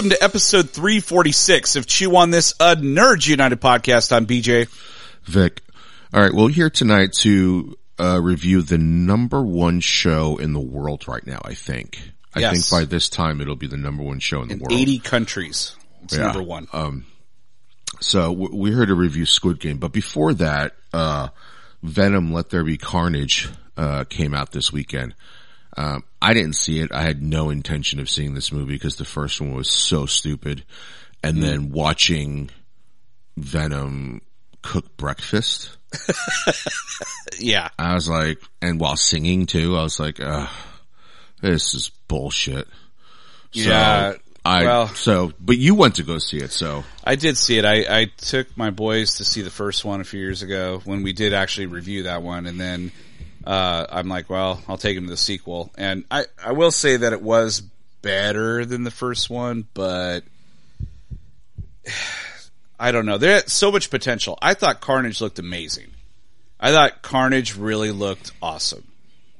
Welcome to episode 346 of Chew on This, a Nerds United podcast. I'm BJ. Vic. All right. Well, here tonight to uh, review the number one show in the world right now, I think. I Yes. think by this time it'll be the number one show in the In world. 80 countries. It's Yeah. number one. Um, So w- we're here to review Squid Game, but before that, uh, Venom: Let There Be Carnage uh, came out this weekend. Um, I didn't see it. I had no intention of seeing this movie because the first one was so stupid, and then watching Venom cook breakfast, yeah. I was like, and while singing too, I was like, this is bullshit. So, Yeah, I well- so, but you went to go see it, so I did see it. I, I took my boys to see the first one a few years ago when we did actually review that one. And then, uh, I'm like, well, I'll take him to the sequel. And I, I will say that it was better than the first one, but I don't know. There's so much potential. I thought Carnage looked amazing. I thought Carnage really looked awesome.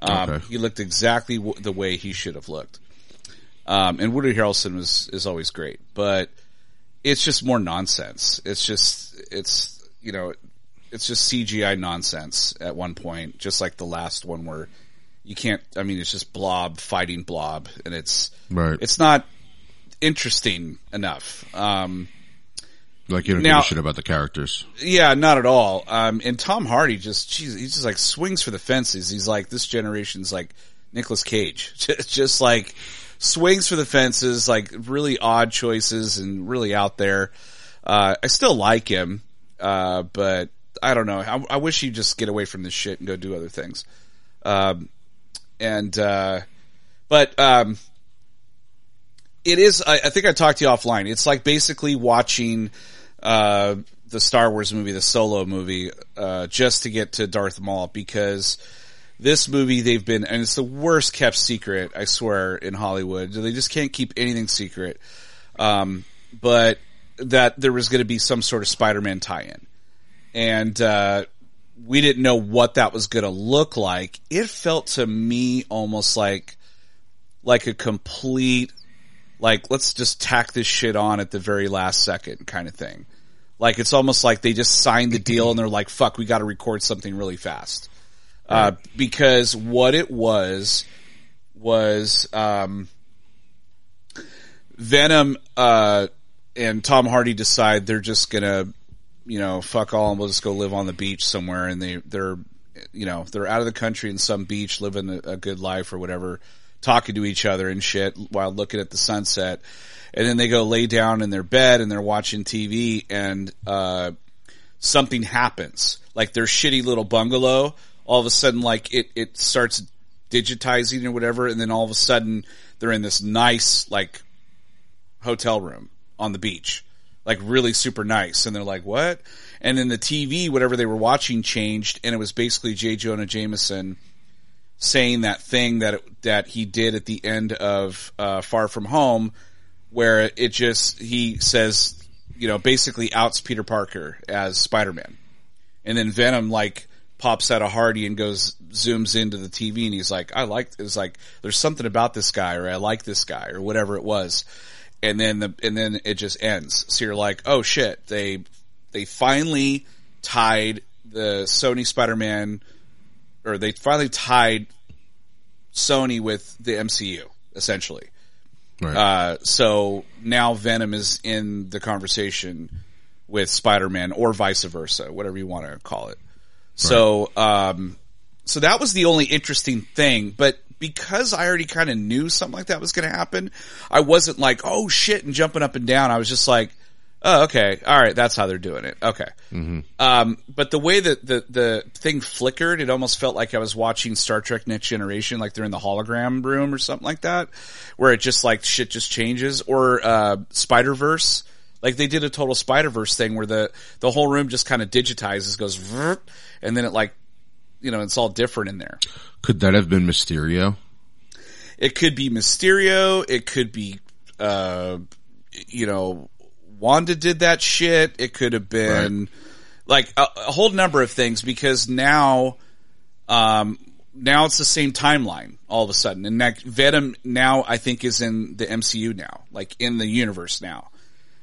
Um, Okay. He looked exactly w- the way he should have looked. Um, and Woody Harrelson was is always great, but it's just more nonsense. It's just it's you know it's just CGI nonsense at one point, just like the last one where you can't. I mean, it's just Blob fighting Blob, and it's right. it's not interesting enough. Um, like you don't now- give a shit about the characters. yeah, not at all. Um, and Tom Hardy just, geez, he just like swings for the fences. He's like this generation's like Nicolas Cage, just, just like swings for the fences, like really odd choices and really out there. Uh, I still like him, uh, but I don't know. I, I wish he'd just get away from this shit and go do other things. Um, and uh, but um, it is. I, I think I talked to you offline. It's like basically watching uh, the Star Wars movie, the Solo movie, uh, just to get to Darth Maul because this movie they've been and it's the worst kept secret I swear in Hollywood. They just can't keep anything secret. Um, but that there was going to be some sort of Spider-Man tie-in, and uh, we didn't know what that was going to look like. It felt to me almost like like a complete like let's just tack this shit on at the very last second kind of thing. Like it's almost like they just signed the deal and they're like, "Fuck, we got to record something really fast." Uh, because what it was was um, Venom uh, and Tom Hardy decide they're just gonna, you know, fuck all, and we'll just go live on the beach somewhere. And they they're, you know, they're out of the country in some beach, living a, a good life or whatever, talking to each other and shit while looking at the sunset. And then they go lay down in their bed and they're watching TV and uh, something happens. Like their shitty little bungalow, all of a sudden, like it it starts digitizing or whatever, and then all of a sudden they're in this nice like hotel room on the beach, like really super nice. And they're like, what? And then the TV, whatever they were watching changed and it was basically J. Jonah Jameson saying that thing that, it, that he did at the end of, uh, Far From Home, where it just, he says, you know, basically outs Peter Parker as Spider-Man. And then Venom like pops out of Hardy and goes zooms into the TV and he's like, I like it's like there's something about this guy or I like this guy or whatever it was. And then the and then it just ends. So you're like, oh shit, they they finally tied the Sony Spider-Man, or they finally tied Sony with the MCU essentially. Right. Uh, so now Venom is in the conversation with Spider-Man or vice versa, whatever you want to call it. So, um, so that was the only interesting thing, but because I already kind of knew something like that was going to happen, I wasn't like, oh shit, and jumping up and down. I was just like, oh, okay. All right. That's how they're doing it. Okay. Um, but the way that the, the thing flickered, it almost felt like I was watching Star Trek Next Generation, like they're in the hologram room or something like that, where it just like shit just changes or, uh, Spider Verse. Like they did a total Spider Verse thing where the, the whole room just kind of digitizes, goes, and then it like, you know, it's all different in there. Could that have been Mysterio? It could be Mysterio. It could be, uh, you know, Wanda did that shit. It could have been like a, a whole number of things because now, um, now it's the same timeline all of a sudden. And that Venom now I think is in the MCU now, like in the universe now.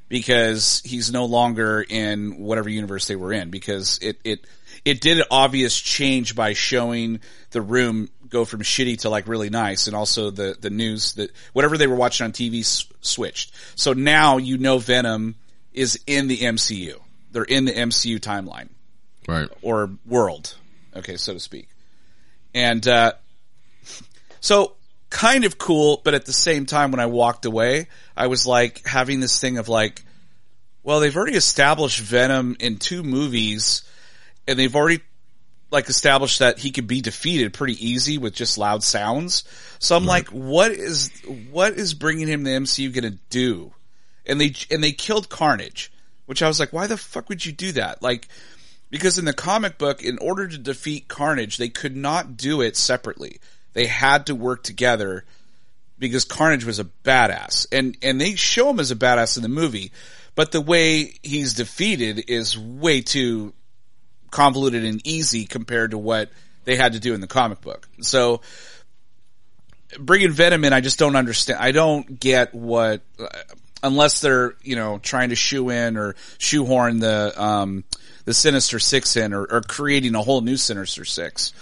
Because he's no longer in whatever universe they were in because it, it, it did an obvious change by showing the room go from shitty to like really nice and also the, the news that whatever they were watching on TV s- switched. So now you know Venom is in the MCU. They're in the MCU timeline Right. or world, okay, so to speak. And uh, so kind of cool, but at the same time, when I walked away, I was like having this thing of like, well, they've already established Venom in two movies, and they've already like established that he could be defeated pretty easy with just loud sounds. So I'm like, what is what is bringing him the MCU going to do? And they and they killed Carnage, which I was like, why the fuck would you do that? Like, because in the comic book, in order to defeat Carnage, they could not do it separately. They had to work together because Carnage was a badass, and and they show him as a badass in the movie, but the way he's defeated is way too convoluted and easy compared to what they had to do in the comic book. So bringing Venom in, I just don't understand. I don't get what, unless they're you know trying to shoe in or shoehorn the um, the Sinister Six in, or, or creating a whole new Sinister Six,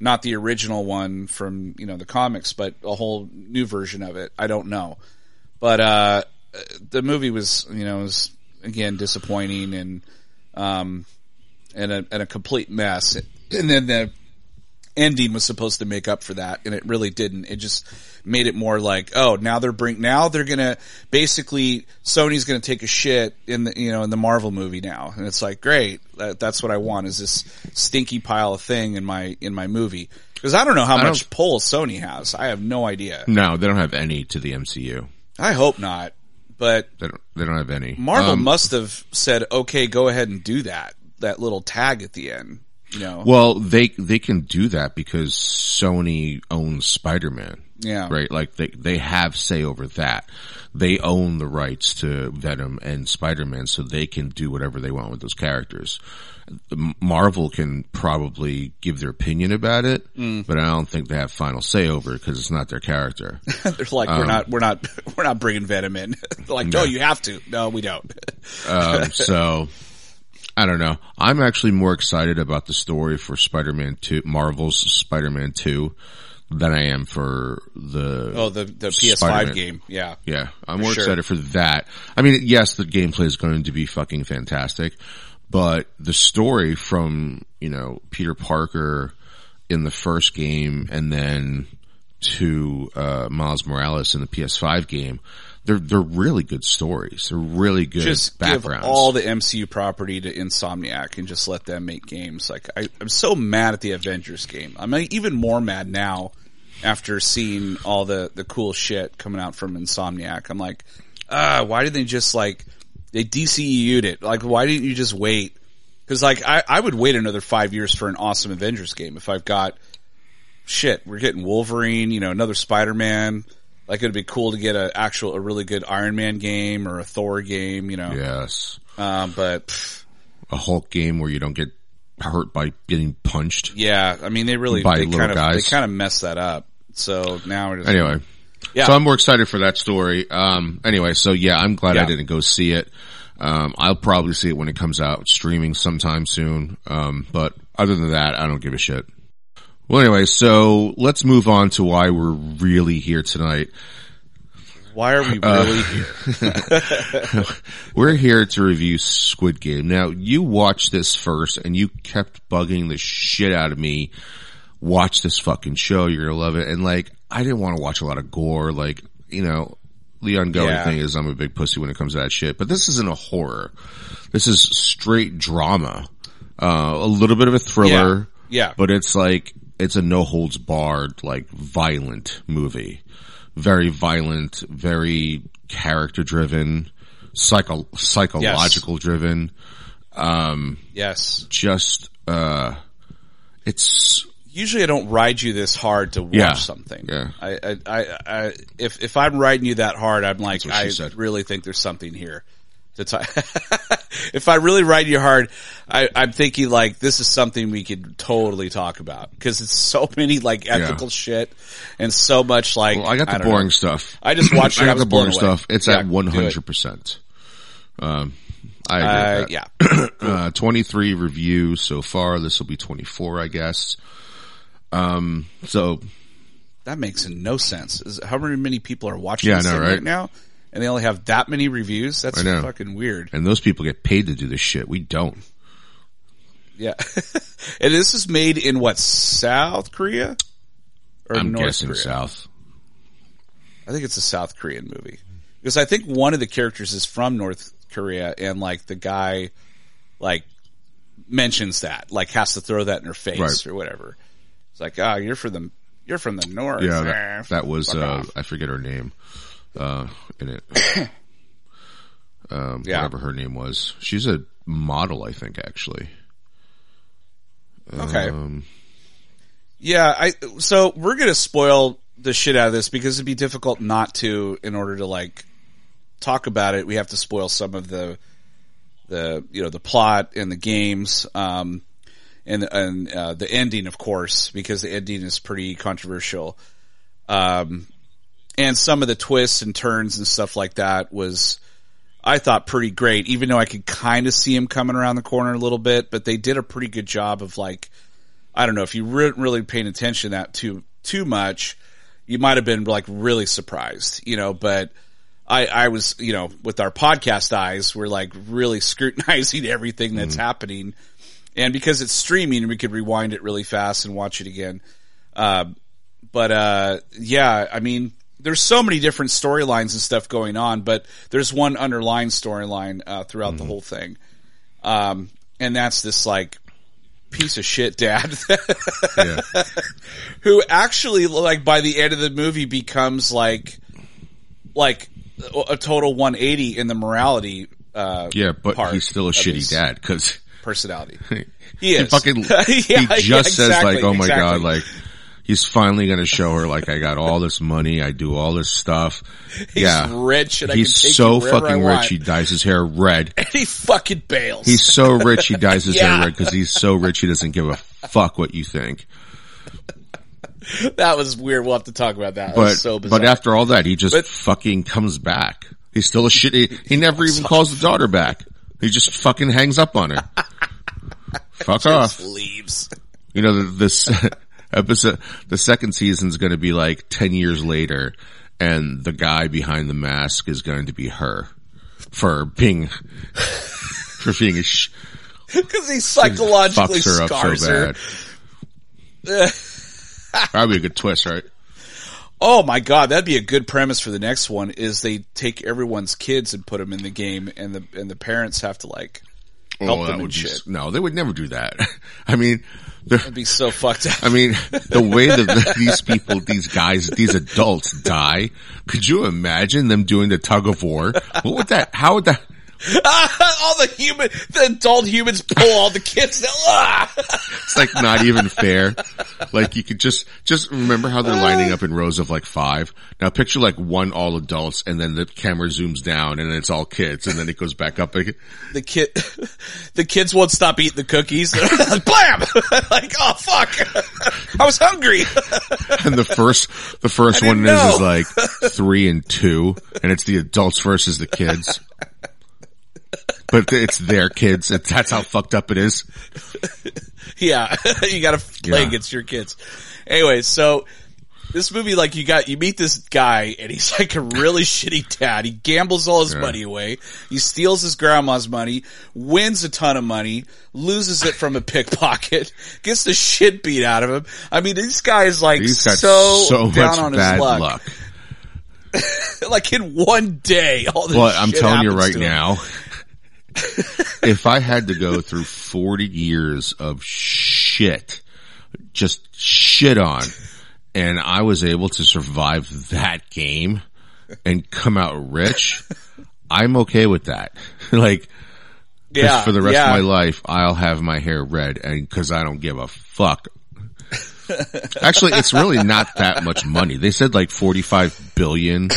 not the original one from you know the comics, but a whole new version of it. I don't know, but uh, the movie was you know was again disappointing and um and a and a complete mess, and then the ending was supposed to make up for that, and it really didn't. It just made it more like, oh, now they're bring now they're gonna basically Sony's gonna take a shit in the you know in the Marvel movie now, and it's like great, that, that's what I want is this stinky pile of thing in my in my movie because I don't know how don't- much pull Sony has. I have no idea. No, they don't have any to the MCU. I hope not, but They don't. They don't have any. Marvel Um, must have said, okay, go ahead and do that. That little tag at the end, you know. Well, they they can do that because Sony owns Spider Man. Yeah. Right. Like they they have say over that. They own the rights to Venom and Spider Man, so they can do whatever they want with those characters. Marvel can probably give their opinion about it, Mm. but I don't think they have final say over it because it's not their character. They're like, we're not, we're not, we're not bringing Venom in. Like, no, you have to. No, we don't. Um, so I don't know. I'm actually more excited about the story for Spider-Man 2, Marvel's Spider-Man 2 than I am for the Oh, the the PS5 Spider-Man. game. Yeah. Yeah, I'm more sure. excited for that. I mean, yes, the gameplay is going to be fucking fantastic, but the story from, you know, Peter Parker in the first game and then to, uh, Miles Morales in the PS5 game, they're, they're really good stories. They're really good Just backgrounds. give all the MCU property to Insomniac and just let them make games. Like, I, I'm so mad at the Avengers game. I'm even more mad now after seeing all the, the cool shit coming out from Insomniac. I'm like, ah, why did they just like, they DCEU'd it? Like, why didn't you just wait? Cause like, I, I would wait another five years for an awesome Avengers game if I've got, shit, we're getting Wolverine, you know, another Spider-Man. Like it'd be cool to get a actual, a really good Iron Man game or a Thor game, you know. Yes. Um, but pff, A Hulk game where you don't get hurt by getting punched. yeah, I mean, they really, By they little kind of, they kind of messed that up. So now we're just, Anyway. yeah, So I'm more excited for that story. Um, anyway, so yeah, I'm glad I didn't go see it. Um, I'll probably see it when it comes out streaming sometime soon. Um, but other than that, I don't give a shit. Well, anyway, so let's move on to why we're really here tonight. Why are we Uh, really here? We're here to review Squid Game. Now, you watched this first and you kept bugging the shit out of me. Watch this fucking show. You're going to love it. And like, I didn't want to watch a lot of gore. Like, you know, the ongoing Yeah. thing is I'm a big pussy when it comes to that shit, but this isn't a horror. This is straight drama. Uh, a little bit of a thriller. Yeah. Yeah. But it's like, it's a no holds barred, like violent movie. Very violent, very character driven, psycho, psychological driven. Yes. Just, uh, it's, Usually I don't ride you this hard to watch Yeah. something. Yeah. I, I, I, I, if, if I'm riding you that hard, I'm like, I said. really think there's something here. If I really ride you hard, I, I'm thinking like this is something we could totally talk about because it's so many like ethical shit and so much like. well, I got the don't boring know. stuff. I just watched. I I got the boring stuff. It's Yeah, at 100%. Um, I agree Uh, yeah. Uh, 23 reviews so far. This will be 24, I guess. Um, so That makes no sense. Is how many many people are watching Yeah, this know, thing right? right now, and they only have that many reviews? That's fucking weird. and those people get paid to do this shit. We don't. Yeah, and this is made in what South Korea or I'm North guessing Korea? South. I think it's a South Korean movie because I think one of the characters is from North Korea, and like the guy, like mentions that, like has to throw that in her face Right. or whatever. It's like, ah, you're from the you're from the north. Yeah, Eh, that, that was, uh. I forget her name, uh, in it. um, Yeah. whatever her name was. She's a model, I think, actually. Okay. Um, Yeah, I so we're gonna spoil the shit out of this because it'd be difficult not to in order to like talk about it. We have to spoil some of the the you know the plot and the games, um, and and uh, the ending, of course, because the ending is pretty controversial. Um, and some of the twists and turns and stuff like that was, I thought pretty great, even though I could kind of see him coming around the corner a little bit, but they did a pretty good job of like, I don't know if you weren't really paying attention to that too too much, you might have been like really surprised, you know. But I I was you know with our podcast eyes, we're like really scrutinizing everything that's happening, and because it's streaming, we could rewind it really fast and watch it again. Uh, but uh, yeah, I mean, there's so many different storylines and stuff going on, but there's one underlying storyline uh, throughout the whole thing, um, and that's this like piece of shit dad yeah. who actually like by the end of the movie becomes like like a total 180 in the morality uh Yeah, but he's still a shitty dad because personality he, is. he fucking Yeah, he yeah, just says like, "Oh my exactly. god!" Like he's finally going to show her like, "I got all this money, I do all this stuff." he's yeah, rich and he's I can take so fucking rich. He dyes his hair red. And he fucking bails He's so rich he dyes his Yeah. hair red because he's so rich he doesn't give a fuck what you think. that was weird we'll have to talk about that, that But was so bizarre but after all that, he just But- fucking comes back. He's still a shitty. He never even calls the daughter back. He just fucking hangs up on her. Fuck off. Leaves You know, this episode, the second season's going to be like 10 years later and the guy behind the mask is going to be her for being, for being a sh- because he psychologically fucks her up so bad. Probably a good twist, right? Oh my god, that'd be a good premise for the next one. Is they take everyone's kids and put them in the game, and the and the parents have to like oh, help them that and be, shit. s- no, they would never do that. I mean, the, It'd be so fucked up. I mean, the way that these people, these guys, these adults die, could you imagine them doing the tug of war? What would that, how would that, all the human, the adult humans pull all the kids. Ah! it's like not even fair. Like you could just, just remember how they're lining up in rows of like five. Now picture like one all adults and then the camera zooms down and it's all kids and then it goes back up again. the kid, the kids won't stop eating the cookies. Blam! like, oh fuck, I was hungry. And the first, the first one didn't is, is like three and two and it's the adults versus the kids. But it's their kids. It, that's how fucked up it is. Yeah, you got to play Yeah. against your kids. Anyway, so this movie, like you got, you meet this guy and he's like a really shitty dad. He gambles all his money away. He steals his grandma's money, wins a ton of money, loses it from a pickpocket, gets the shit beat out of him. I mean, this guy is like He's got so, so, down on his luck. luck. like in one day, all this Well, I'm telling you right now, if I had to go through 40 years of shit, just shit on, and I was able to survive that game and come out rich, I'm okay with that. like, Yeah, for the rest yeah. of my life, I'll have my hair red and cause I don't give a fuck. Actually, it's really not that much money. They said like 45 billion,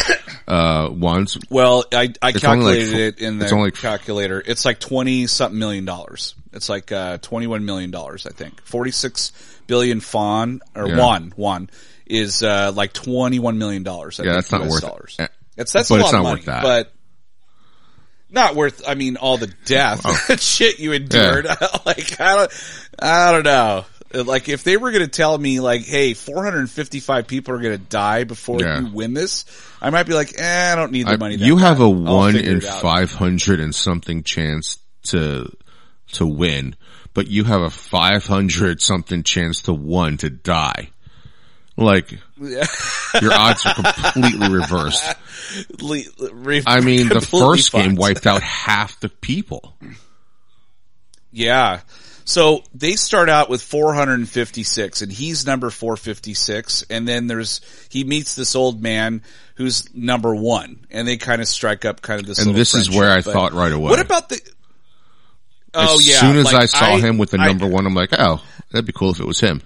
uh, once. Well, I, I It's only like calculated it in the it's only calculator. It's like twenty something million dollars. It's like uh, twenty one million dollars, I think. Forty six billion fawn or Yeah. one, won is uh, like twenty one million dollars. Yeah, that's not worth dollars. eh, It's that's but a it's lot of money, worth that. but not worth. I mean, all the death shit you endured. like I don't, I don't know. Like if they were going to tell me like, hey, 455 people are going to die before Yeah. you win this, I might be like, eh, I don't need the I- money. you have bad. a one in five hundred and something chance to to win, but you have a five hundred something chance to one to die. Like your odds are completely reversed. Le- re- I mean, the first game wiped out half the people. Yeah. So they start out with 456 and he's number 456. And then there's, he meets this old man who's number one and they kind of strike up kind of this And this is where I. But thought right away. What about the, oh as yeah. soon as like, I saw him with the I- number one, I'm like, oh, that'd be cool if it was him.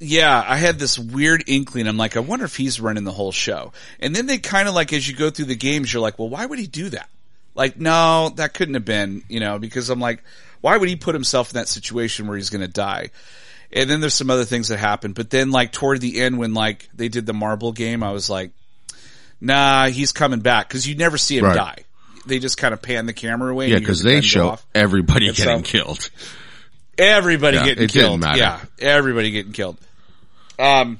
Yeah, I had this weird inkling. I'm like, I wonder if he's running the whole show. And then they kind of like, as you go through the games, you're like, well, why would he do that? Like, no, that couldn't have been, you know, because I'm like, why would he put himself in that situation where he's going to die? And then there's some other things that happen. But then like toward the end when like they did the marble game, I was like, nah, he's coming back because you never see him Right. die. They just kind of pan the camera away. Yeah, and you hear because they show everybody And getting so- killed. Everybody Yeah, getting it didn't killed. matter. Yeah, everybody getting killed. Um,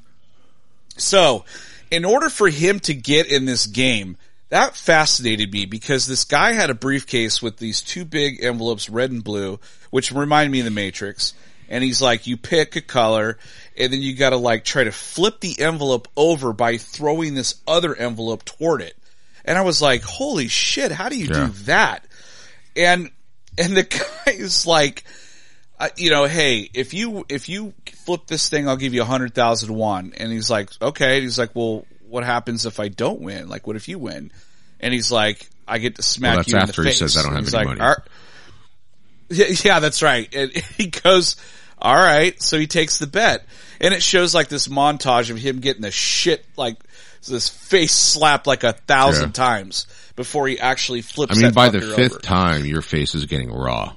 so in order for him to get in this game, that fascinated me because this guy had a briefcase with these two big envelopes, red and blue, which remind me of the Matrix. And he's like, you pick a color and then you gotta like try to flip the envelope over by throwing this other envelope toward it. And I was like, holy shit, how do you Yeah. do that? And, and the guy is like, uh, you know, hey, if you if you flip this thing, I'll give you a hundred thousand won. And he's like, okay. And he's like, well, what happens if I don't win? Like, what if you win? And he's like, I get to smack Well, you in after the he face. says, "I don't have He's any like, money." "Ar- Yeah, that's right. And he goes, all right. So he takes the bet, and it shows like this montage of him getting the shit like this face slapped like a thousand Yeah. times before he actually flips. I mean, by the fifth over. time, your face is getting raw.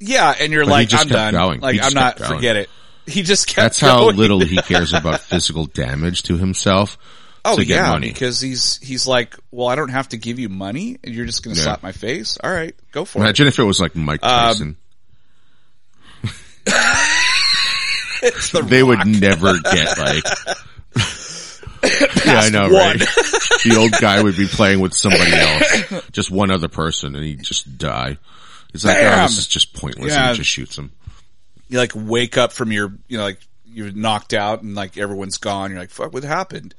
Yeah, and you're But like, I'm done. going. Like, I'm not. going. Forget it. He just kept. That's how going. little he cares about physical damage to himself Oh to get yeah, money. because he's he's like, well, I don't have to give you money, and you're just going to Yeah. slap my face. All right, go for it. Imagine if it was like Mike Um, Tyson. the they Rock. would never get like. yeah, I know, one. right? the old guy would be playing with somebody else, just one other person, and he'd just die. It's like, oh, this is just pointless, Yeah. and he just shoots him. You like wake up from your, you know, like you're knocked out, and like everyone's gone. You're like, fuck, what happened?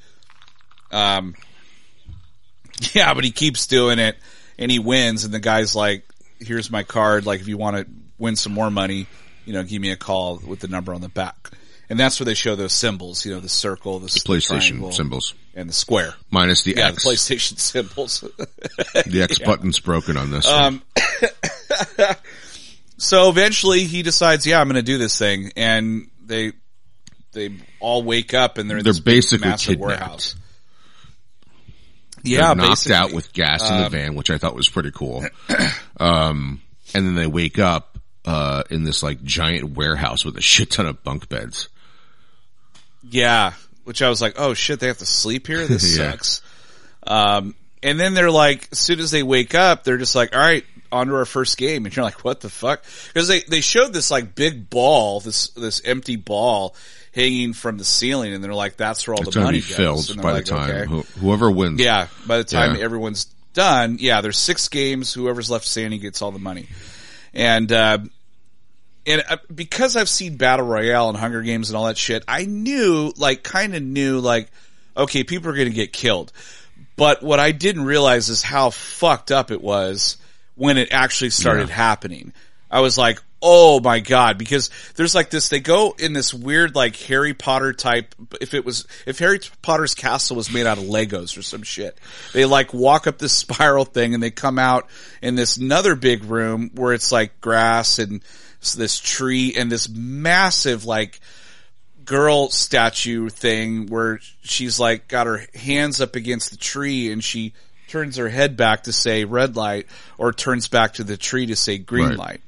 Um, yeah, but he keeps doing it, and he wins, and the guy's like, here's my card. Like, if you want to win some more money, you know, give me a call with the number on the back. And that's where they show those symbols, you know, the circle, the, PlayStation triangle, symbols and the square. minus the Yeah, X. the PlayStation symbols. the X button's broken on this. one. Um, so eventually he decides, yeah, I'm going to do this thing, and they they all wake up and they're in They're basically massive kidnapped. warehouse. Yeah, knocked basically. out with gas in the Um, van, which I thought was pretty cool. Um, and then they wake up uh, in this like giant warehouse with a shit ton of bunk beds. Yeah, which I was like, oh shit, they have to sleep here. This Yeah. sucks. Um, And then they're like, as soon as they wake up, they're just like, all right, on to our first game. And you're like, what the fuck? Because they, they showed this like big ball, this, this empty ball hanging from the ceiling. And they're like, that's where all It's the money be goes. filled by they're the time okay. who, whoever wins. Yeah, by the time Yeah. everyone's done, yeah, there's six games. Whoever's left standing gets all the money, and uh, and uh, because I've seen Battle Royale and Hunger Games and all that shit, I knew, like, kind of knew, like, okay, people are going to get killed. But what I didn't realize is how fucked up it was when it actually started Yeah. happening. I was like, oh my god, because there's like this, they go in this weird like Harry Potter type, if it was, if Harry Potter's castle was made out of Legos or some shit, they like walk up this spiral thing and they come out in this another big room where it's like grass and this tree and this massive like, girl statue thing where she's like got her hands up against the tree and she turns her head back to say red light or turns back to the tree to say green Right. light.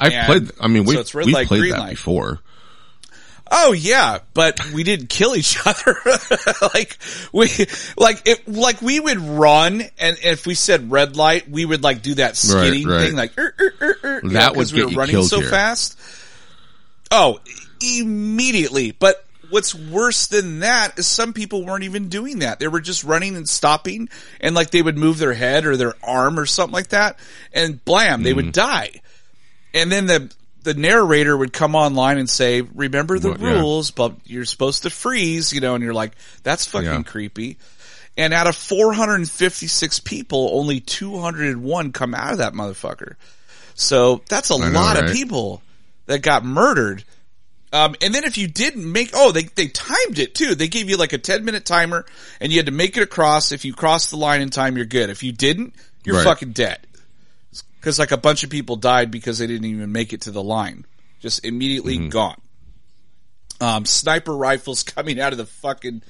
I've And played, I mean, so we it's red we light, played green that light. before. Oh yeah, but we didn't kill each other. like we, like it, like we would run, and if we said red light, we would like do that skidding right. thing, like er, er, er, er, That know, 'cause we were running so here. fast. Oh, immediately. But what's worse than that is some people weren't even doing that. They were just running and stopping, and like they would move their head or their arm or something like that, and blam, they Mm-hmm. would die and then the the narrator would come online and say, "Remember the yeah. rules, but you're supposed to freeze," you know, and you're like, "That's fucking Yeah. creepy." And out of 456 people, only 201 come out of that motherfucker. So that's a know, lot of people that got murdered. Um, and then if you didn't make, oh, they, they timed it too. They gave you like a 10 minute timer and you had to make it across. If you crossed the line in time, you're good. If you didn't, you're Right. fucking dead. Cause like a bunch of people died because they didn't even make it to the line. Just immediately Mm-hmm. gone. Um, sniper rifles coming out of the fucking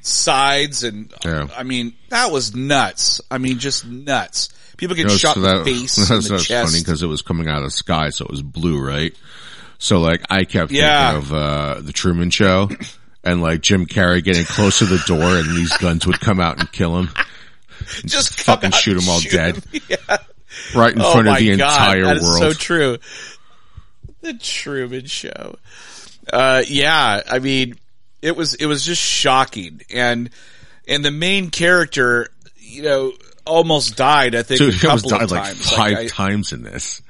sides and, Yeah. I mean, that was nuts. I mean, just nuts. People get You know, shot so in the face, that's, in the that's chest. funny because it was coming out of the sky, so it was blue, right? So like I kept Yeah. thinking of uh, the Truman Show and like Jim Carrey getting close to the door, and these guns would come out and kill him, just come fucking shoot him all shoot dead. 'em. Yeah. Right in Oh front of the God, entire that is world. so true. The Truman Show. Uh, yeah, I mean, it was it was just shocking, and and the main character, you know, almost died. I think Dude, a he almost couple died of like times. five I- times in this.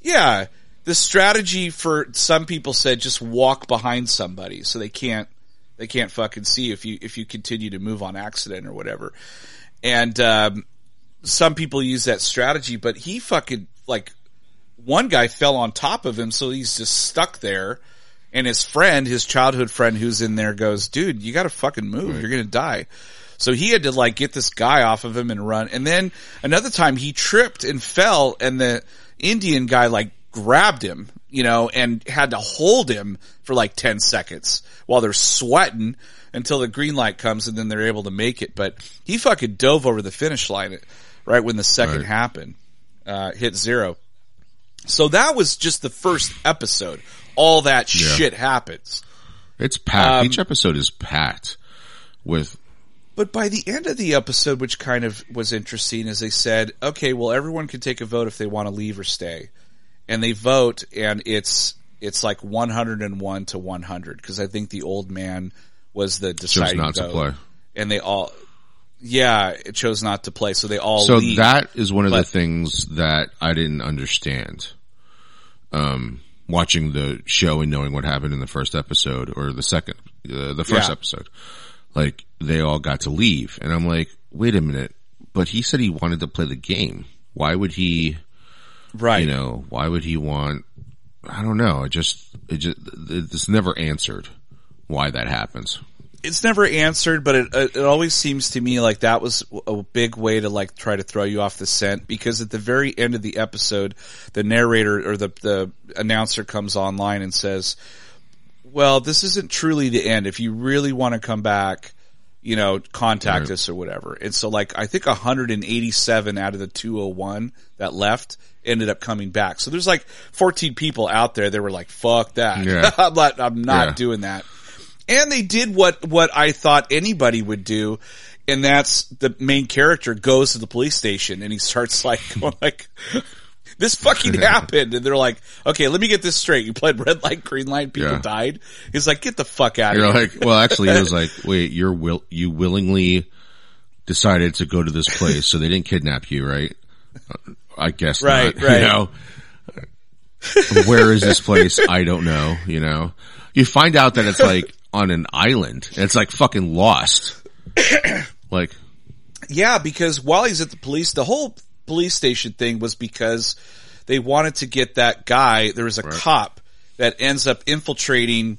yeah, the strategy for some people said just walk behind somebody so they can't they can't fucking see if you if you continue to move on accident or whatever. And um, some people use that strategy, but he fucking like one guy fell on top of him, so he's just stuck there. And his friend, his childhood friend who's in there goes, dude, you gotta fucking move. You're gonna die. So he had to like get this guy off of him and run. And then another time he tripped and fell and the Indian guy like grabbed him, you know, and had to hold him for like 10 seconds while they're sweating until the green light comes and then they're able to make it. But he fucking dove over the finish line right when the second Right. happened, uh, hit zero. So that was just the first episode. All that Yeah. shit happens. It's packed. Um, Each episode is packed with But by the end of the episode, which kind of was interesting, is they said, okay, well, everyone can take a vote if they want to leave or stay. And they vote and it's, it's like 101 to 100 because I think the old man was the deciding not to play. And they all, yeah, it chose not to play. So they all So leave. that is one of the things that I didn't understand. Um, watching the show and knowing what happened in the first episode or the second, uh, the first Yeah. episode, like they all got to leave, and I'm like, wait a minute, but he said he wanted to play the game. Why would he? right. You know, why would he want? I don't know. It just, it just, it's never answered why that happens. It's never answered, but it it always seems to me like that was a big way to like try to throw you off the scent because at the very end of the episode, the narrator or the the announcer comes online and says, "Well, this isn't truly the end. If you really want to come back." You know, contact Right. us or whatever. And so like, I think 187 out of the 201 that left ended up coming back. So there's like 14 people out there that were like, fuck that. Yeah. I'm not, I'm not Yeah. doing that and they did what what I thought anybody would do, and that's the main character goes to the police station and he starts like going like this fucking happened and they're like okay let me get this straight you played red light green light people Yeah. died he's like get the fuck out of You're here like, well, actually, it was like, wait, you're will you willingly decided to go to this place, so they didn't kidnap you, right? Uh, I guess Right, not. right. You know, where is this place? I don't know. You know, you find out that it's like on an island. It's like fucking lost. Like, Yeah, because while he's at the police, the whole police station thing was because they wanted to get that guy. There was a cop that ends up infiltrating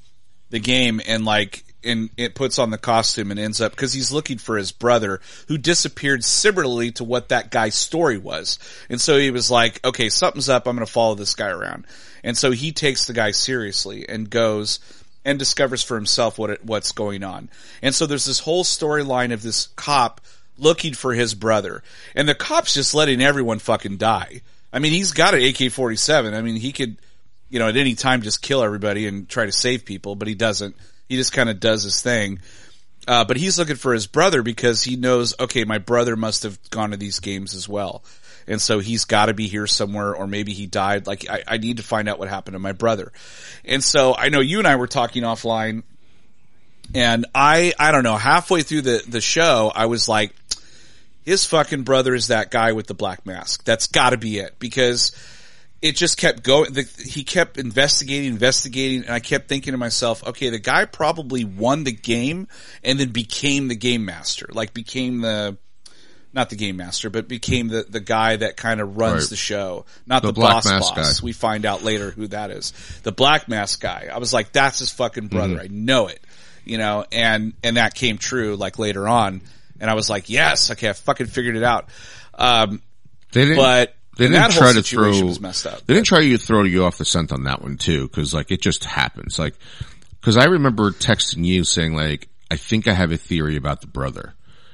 the game and like, and it puts on the costume and ends up, cause he's looking for his brother who disappeared similarly to what that guy's story was. And so he was like, okay, something's up. I'm going to follow this guy around. And so he takes the guy seriously and goes, and discovers for himself what it, what's going on. And so there's this whole storyline of this cop looking for his brother, and the cop's just letting everyone fucking die. I mean, he's got an AK-47. I mean, he could, you know, at any time just kill everybody and try to save people, but he doesn't. He just kind of does his thing. Uh, but he's looking for his brother because he knows, okay, my brother must have gone to these games as well. And so he's got to be here somewhere, or maybe he died. Like, I, I need to find out what happened to my brother. And so I know you and I were talking offline, and I, I don't know, halfway through the, the show, I was like, his fucking brother is that guy with the black mask. That's gotta be it. Because it just kept going. The, he kept investigating, investigating, and I kept thinking to myself, okay, the guy probably won the game and then became the game master. Like became the, not the game master, but became the, the guy that kind of runs Right. the show. Not The the, Black boss Mask boss. guy. We find out later who that is. The black mask guy. I was like, that's his fucking brother. Mm-hmm. I know it. You know, and, and that came true like later on. And I was like, yes, okay, I fucking figured it out. Um, they didn't. but they didn't try to throw. messed up. They didn't try to throw you off the scent on that one too, because like it just happens. Like, because I remember texting you saying like, I think I have a theory about the brother,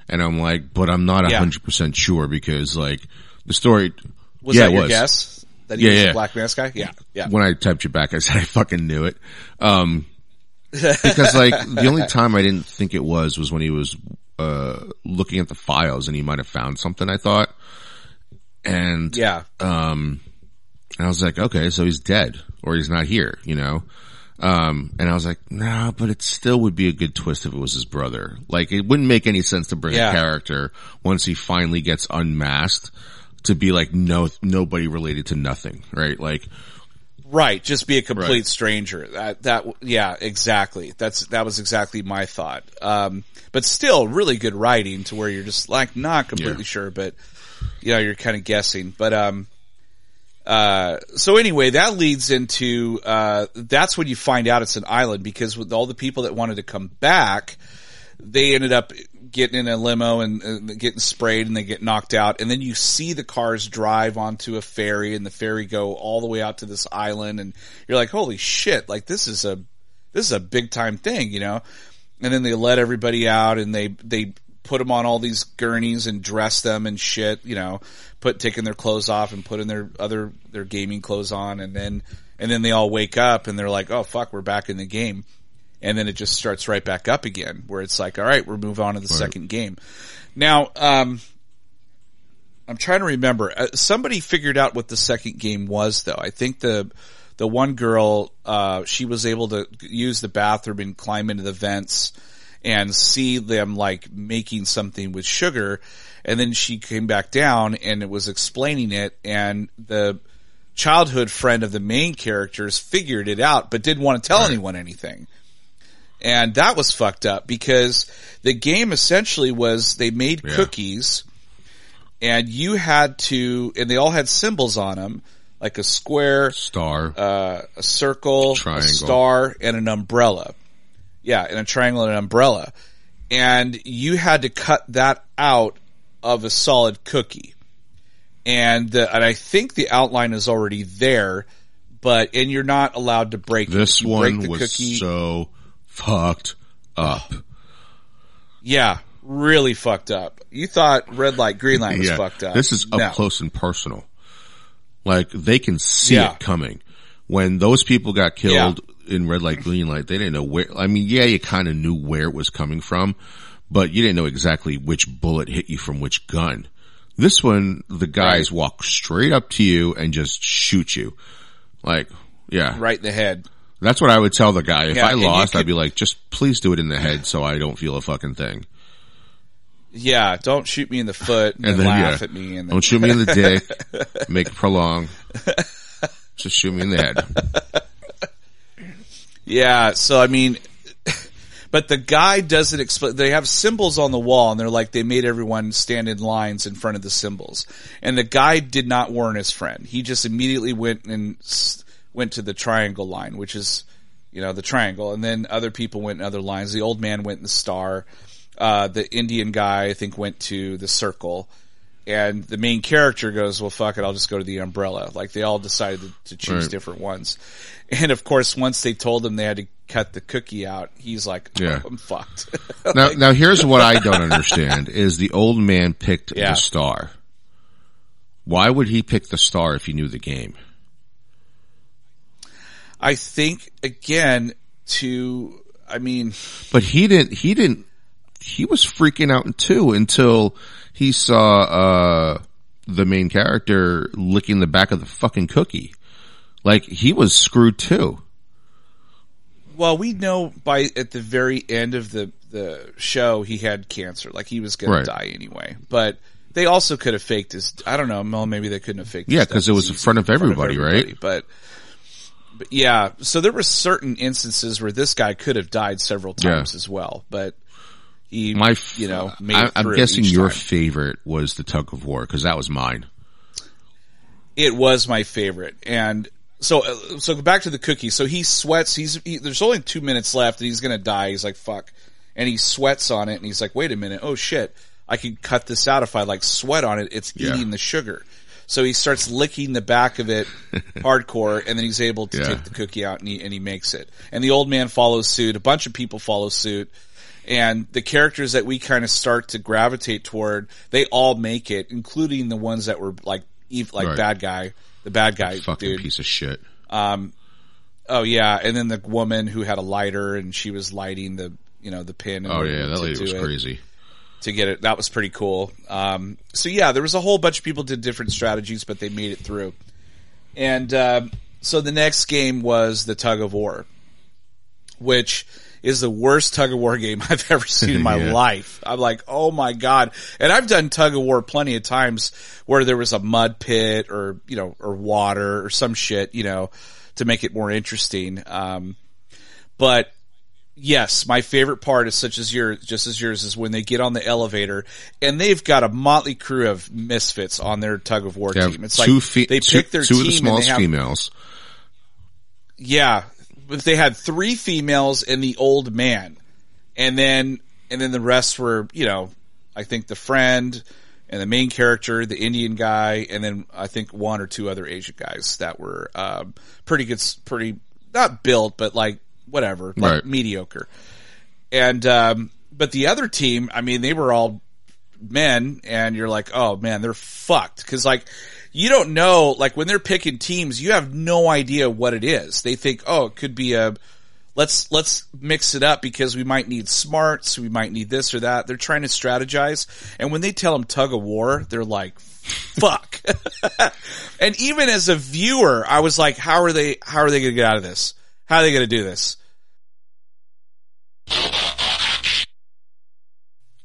and I'm like, but I'm not Yeah. hundred percent sure because like the story. Was yeah, that your was. guess? That he Yeah, was yeah. black mask guy? Yeah, yeah. When I typed you back, I said I fucking knew it. Um, because like the only time I didn't think it was was when he was uh looking at the files and he might have found something. I thought, and Yeah. um, and I was like, okay, so he's dead or he's not here, you know? Um, and I was like, nah, but it still would be a good twist if it was his brother. Like, it wouldn't make any sense to bring Yeah. a character once he finally gets unmasked to be like, no, nobody related to nothing, right? Like, Right, just be a complete Right. stranger. That that yeah, exactly. That's that was exactly my thought. Um, but still, really good writing to where you're just like not completely Yeah. sure, but you know you're kind of guessing. But um, uh, so anyway, that leads into uh, that's when you find out it's an island because with all the people that wanted to come back, they ended up getting in a limo and uh, getting sprayed and they get knocked out. And then you see the cars drive onto a ferry and the ferry go all the way out to this island. And you're like, holy shit, like this is a, this is a big time thing, you know? And then they let everybody out and they, they put them on all these gurneys and dress them and shit, you know, put, taking their clothes off and putting their other, their gaming clothes on. And then, and then they all wake up and they're like, oh fuck, we're back in the game. And then it just starts right back up again where it's like all right we're moving on to the second game. Now um i'm trying to remember. Uh, somebody figured out what the second game was though. I think the the one girl uh she was able to use the bathroom and climb into the vents and see them like making something with sugar and then she came back down and it was explaining it and the childhood friend of the main characters figured it out but didn't want to tell anyone anything and that was fucked up because the game essentially was they made Yeah. cookies and you had to, and they all had symbols on them, like a square, star. uh, a circle, Triangle. a star, and an umbrella. Yeah, in a triangle and an umbrella. And you had to cut that out of a solid cookie. And, the, and I think the outline is already there, but, and you're not allowed to break this you one the was cookie- so fucked up. Yeah, really fucked up. You thought red light, green light was yeah. fucked up. This is up No. close and personal. Like they can see Yeah. it coming. When those people got killed in red light, green light, they didn't know where. I mean, yeah, you kind of knew where it was coming from, but you didn't know exactly which bullet hit you from which gun. This one, the guys Right. walk straight up to you and just shoot you. Like, yeah, Right in the head. that's what I would tell the guy. If Yeah, I lost, I'd be like, just please do it in the head so I don't feel a fucking thing. Yeah, don't shoot me in the foot and, And then, then, laugh yeah, at me and then Don't shoot me in the dick. Make it prolong. Just shoot me in the head. Yeah, so I mean, but the guy doesn't explain. They have symbols on the wall, and they're like they made everyone stand in lines in front of the symbols. And the guy did not warn his friend. He just immediately went and went to the triangle line, which is you know the triangle, and then other people went in other lines. The old man went in the star. Uh, the Indian guy, I think, went to the circle. And the main character goes, well, fuck it, I'll just go to the umbrella. Like they all decided to, to choose Right. different ones. And of course, once they told him they had to cut the cookie out, he's like, oh, Yeah. I'm fucked. Now, now here's what I don't understand is the old man picked Yeah. the star. Why would he pick the star if he knew the game? I think again to, I mean, But he didn't, he didn't, he was freaking out too until he saw, uh, the main character licking the back of the fucking cookie. Like he was screwed too. well, we know by at the very end of the, the show, he had cancer. Like he was going Right. to die anyway, but they also could have faked his, I don't know, well, maybe they couldn't have faked Yeah, because it was in disease front of everybody, right? But, but yeah, so there were certain instances where this guy could have died several Yeah. times as well, but he, My, f- you know, made I, I'm through guessing your time. favorite was the tug of war because that was mine. It was my favorite, and so uh, so back to the cookie. So he sweats. He's he, there's only two minutes left, and he's gonna die. He's like fuck, and he sweats on it, and he's like, wait a minute, oh shit, I could cut this out if I like sweat on it. It's Yeah. eating the sugar. So he starts licking the back of it hardcore, and then he's able to Yeah. take the cookie out, and he and he makes it. And the old man follows suit. A bunch of people follow suit. And the characters that we kind of start to gravitate toward, they all make it, including the ones that were like, like Right. bad guy, the bad guy Fucking dude. piece of shit. Um, oh yeah, and then the woman who had a lighter and she was lighting the you know the pin. Oh yeah, that lady was crazy. to get it. That was pretty cool. Um, so yeah, there was a whole bunch of people did different strategies, but they made it through. And um, so the next game was the tug of war, which is the worst tug of war game I've ever seen in my Yeah. life. I'm like, oh my god! And I've done tug of war plenty of times where there was a mud pit or you know or water or some shit, you know, to make it more interesting. Um, but yes, my favorite part is such as yours, just as yours, is when they get on the elevator and they've got a motley crew of misfits on their tug of war team. It's two like fe- they pick their two team of the smallest have females. yeah, they had three females and the old man, and then and then the rest were you know I think the friend and the main character, the Indian guy, and then I think one or two other Asian guys that were um, pretty good, s- pretty not built, but like whatever, like Right. mediocre. And um, but the other team, I mean, they were all men, and you're like, oh man, they're fucked because like you don't know, like when they're picking teams, you have no idea what it is. They think, oh, it could be a let's let's mix it up because we might need smarts, we might need this or that. They're trying to strategize, and when they tell them tug of war, they're like, fuck. and even as a viewer, I was like, how are they? How are they going to get out of this? How are they going to do this?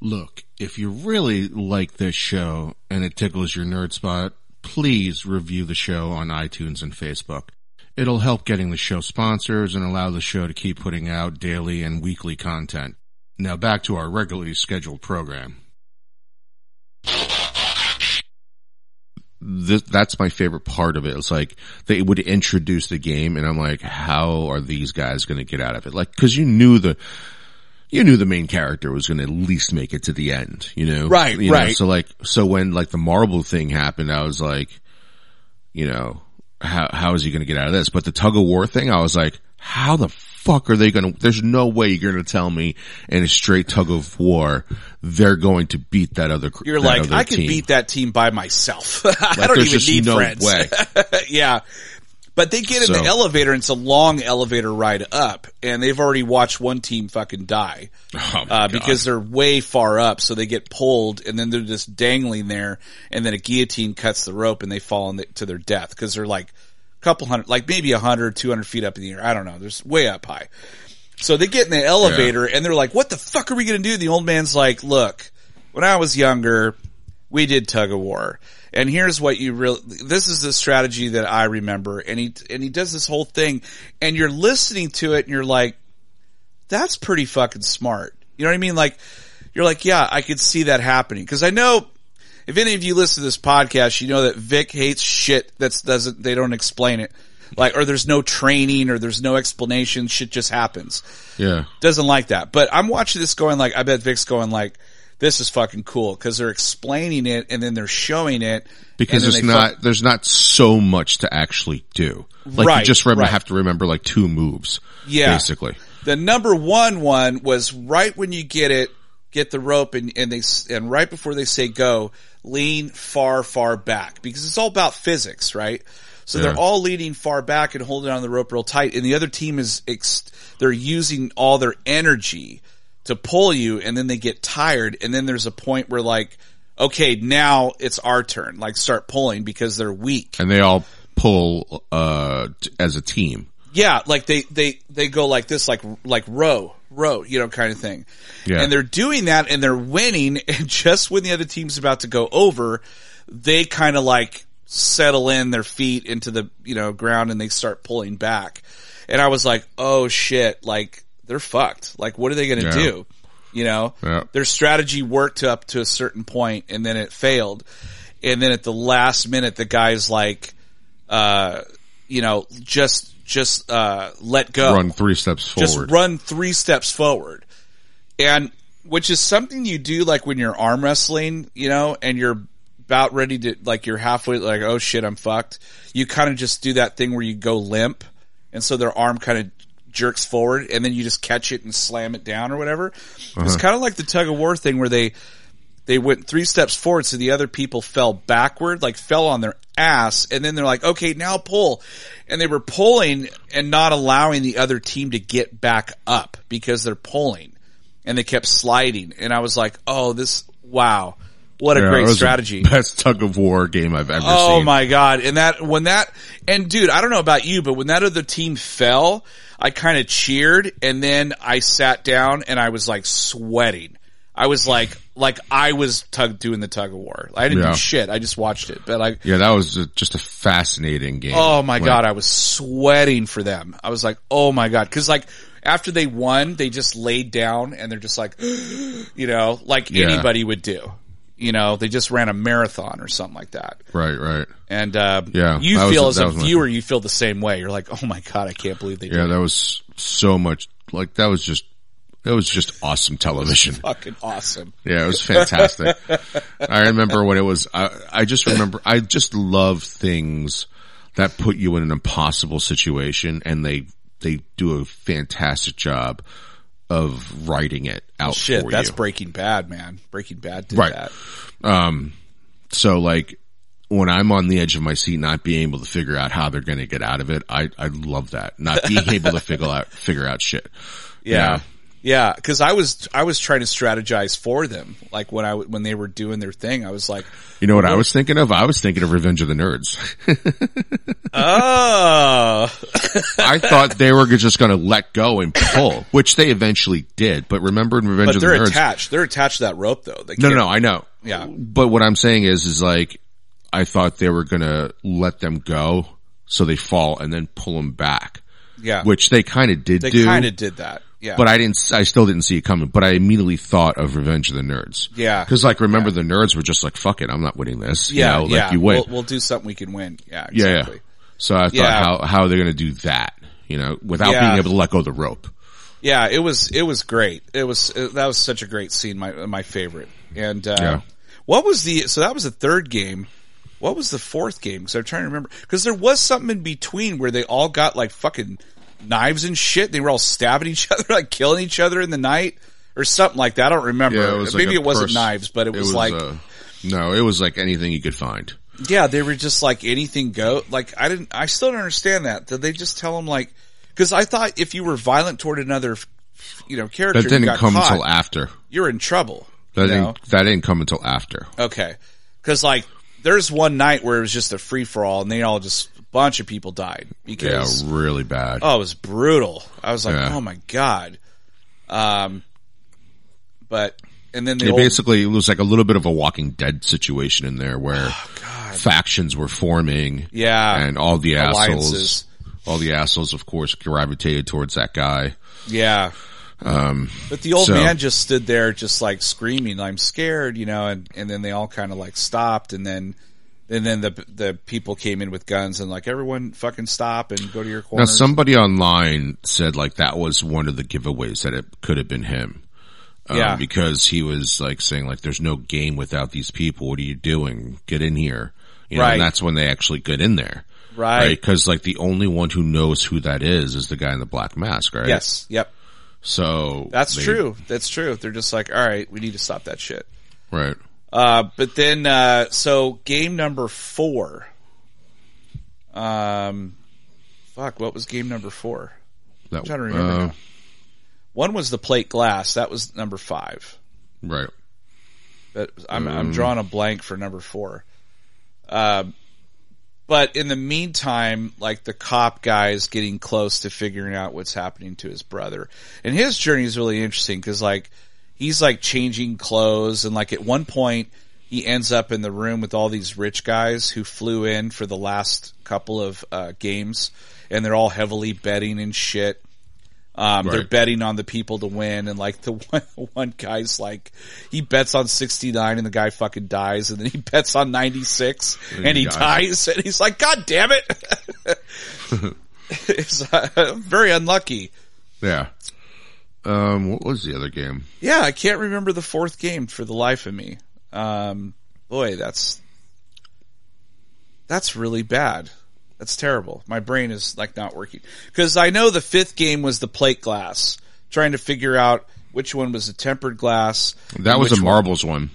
Look, if you really like this show and it tickles your nerd spot, please review the show on iTunes and Facebook. It'll help getting the show sponsors and allow the show to keep putting out daily and weekly content. Now back to our regularly scheduled program. This, that's my favorite part of it. It's like they would introduce the game and I'm like, how are these guys going to get out of it? Like, cause you knew the, you knew the main character was going to at least make it to the end, you know? Right, You know, right. So like, so when like the marble thing happened, I was like, you know, how, how is he going to get out of this? But the tug of war thing, I was like, how the fuck are they going to, there's no way you're going to tell me in a straight tug of war, they're going to beat that other, You're that like, other I could beat that team by myself. I don't even need no friends. yeah. But they get in So- the elevator and it's a long elevator ride up and they've already watched one team fucking die. Oh, uh, because they're way far up. So they get pulled and then they're just dangling there and then a guillotine cuts the rope and they fall the, to their death because they're like a couple hundred, like maybe a hundred, two hundred feet up in the air. I don't know. There's way up high. So they get in the elevator and they're like, what the fuck are we going to do? The old man's like, look, when I was younger, we did tug of war. And here's what you really, this is the strategy that I remember. And he, and he does this whole thing and you're listening to it and you're like, that's pretty fucking smart. You know what I mean? Like, you're like, yeah, I could see that happening. Cause I know if any of you listen to this podcast, you know that Vic hates shit that doesn't, they don't explain it. Like, or there's no training or there's no explanation. Shit just happens yeah. doesn't like that. But I'm watching this going like, I bet Vic's going like, this is fucking cool because they're explaining it and then they're showing it Because there's not, fuck- there's not so much to actually do. Like Right, you just remember, right. have to remember like two moves. Yeah. Basically. the number one one was right when you get it, get the rope and, and they, and right before they say go, lean far, far back because it's all about physics, right? So Yeah. they're all leaning far back and holding on the rope real tight and the other team is, ex- they're using all their energy to pull you and then they get tired and then there's a point where like, okay, now it's our turn, like start pulling because they're weak. And they all pull, uh, as a team. Yeah, like they they they go like this, like like row row, you know, kind of thing. Yeah. And they're doing that, and they're winning. And just when the other team's about to go over, they kind of like settle in their feet into the you know ground, and they start pulling back. And I was like, oh shit, like they're fucked. Like, what are they going to Yeah. do? You know, Yeah. their strategy worked up to a certain point, and then it failed. And then at the last minute, the guy's like, uh, you know, just just uh, let go, Run three steps forward. just run three steps forward, and which is something you do like when you're arm wrestling, you know, and you're about ready to like you're halfway like oh shit I'm fucked. You kind of just do that thing where you go limp, and so their arm kind of jerks forward, and then you just catch it and slam it down or whatever. It's uh-huh. kind of like the tug of war thing where they they went three steps forward so the other people fell backward, like fell on their ass, and then they're like, okay, now pull. And they were pulling and not allowing the other team to get back up because they're pulling. And they kept sliding. And I was like, oh, this, wow. What a Yeah, great strategy. best tug of war game I've ever seen. Oh seen. my god! And that when that and dude, I don't know about you, but when that other team fell, I kind of cheered, and then I sat down and I was like sweating. I was like, like I was tug doing the tug of war. I didn't Yeah. do shit. I just watched it, but like, Yeah, that was a, just a fascinating game. oh my Like, god, I was sweating for them. I was like, oh my god, because like after they won, they just laid down and they're just like, you know, like Yeah. anybody would do. You know, they just ran a marathon or something like that. Right, right. And uh, Yeah, you that was- feel as a was my- viewer, you feel the same way. You're like, oh my god, I can't believe they Yeah, that was so much, like, that was just, that was just awesome television. fucking awesome. Yeah, it was fantastic. I remember when it was, I, I just remember, I just love things that put you in an impossible situation and they, they do a fantastic job of writing it out Shit, for that's you. Breaking Bad, man. Breaking Bad did Right. that. Um, so like when I'm on the edge of my seat, not being able to figure out how they're going to get out of it, I, I love that. Not being able to figure out, figure out shit. Yeah. Yeah, because I was I was trying to strategize for them, like when I when they were doing their thing. I was like, You know what I was thinking of? I was thinking of Revenge of the Nerds. oh, I thought they were just going to let go and pull, which they eventually did. But remember in Revenge but of the Nerds, they're attached. They're attached to that rope though. They no, can't- no, I know. Yeah. But what I'm saying is, is like, I thought they were going to let them go so they fall and then pull them back, yeah, which they kind of did they kind of did that. Yeah, but I didn't, I still didn't see it coming, but I immediately thought of Revenge of the Nerds. Yeah. Cause like, remember the nerds were just like, fuck it, I'm not winning this. yeah, You know, yeah. like you win. We'll, we'll do something we can win. Yeah, yeah, exactly. yeah. So I thought Yeah. how, how are they going to do that? You know, without Yeah. being able to let go of the rope. Yeah, it was it was great. It was it, that was such a great scene, my my favorite. And uh, Yeah. what was the so that was the third game. What was the fourth game? Because I'm trying to remember. Because there was something in between where they all got like fucking knives and shit. They were all stabbing each other, like killing each other in the night or something like that. I don't remember. Yeah, it was like Maybe a it wasn't pers- knives, but it was, like uh, no, it was like anything you could find. Yeah, they were just like anything go. Like I didn't, I still don't understand that. Did they just tell them like, cause I thought if you were violent toward another, you know, character, That didn't come caught, until after. you're in trouble. That know? didn't, that didn't come until after. Okay. Cause like there's one night where it was just a free for all and they all just, bunch of people died because Yeah, really bad. oh, it was brutal. I was like, Yeah. oh my God. Um, but, and then the old, basically it was like a little bit of a Walking Dead situation in there where God. factions were forming. Yeah. And all the assholes, Alliances. all the assholes, of course, gravitated towards that guy. Yeah. Um, But the old So- man just stood there just like screaming, I'm scared, you know, and, and then they all kind of like stopped and then, and then the, the people came in with guns and like everyone fucking stop and go to your now somebody online said like that was one of the giveaways that it could have been him. Um, Yeah. because he was like saying like, there's no game without these people. What are you doing? Get in here. You know, Right. and that's when they actually get in there. right. Cause like the only one who knows who that is is the guy in the black mask, right? Yes. Yep. So That's they- true. That's true. They're just like, all right, we need to stop that shit. Right. Uh, but then, uh, so game number four. Um, fuck, what was game number four? That, I'm trying to remember uh. One was the plate glass. That was number five. Right. But I'm I'm drawing a blank for number four. Um, but in the meantime, like the cop guy is getting close to figuring out what's happening to his brother, and his journey is really interesting because like he's like changing clothes, and like at one point he ends up in the room with all these rich guys who flew in for the last couple of uh, games, and they're all heavily betting and shit. Um, They're betting on the people to win, and like the one, one guy's like, he bets on 69 and the guy fucking dies, and then he bets on 96 and, And he he dies. dies. and he's like, God damn it. it's uh, very unlucky. Yeah. Um, what was the other game? Yeah, I can't remember the fourth game for the life of me. Um, boy, that's, that's really bad. That's terrible. My brain is like not working. Cause I know the fifth game was the plate glass, trying to figure out which one was the tempered glass. That was a one- marbles one.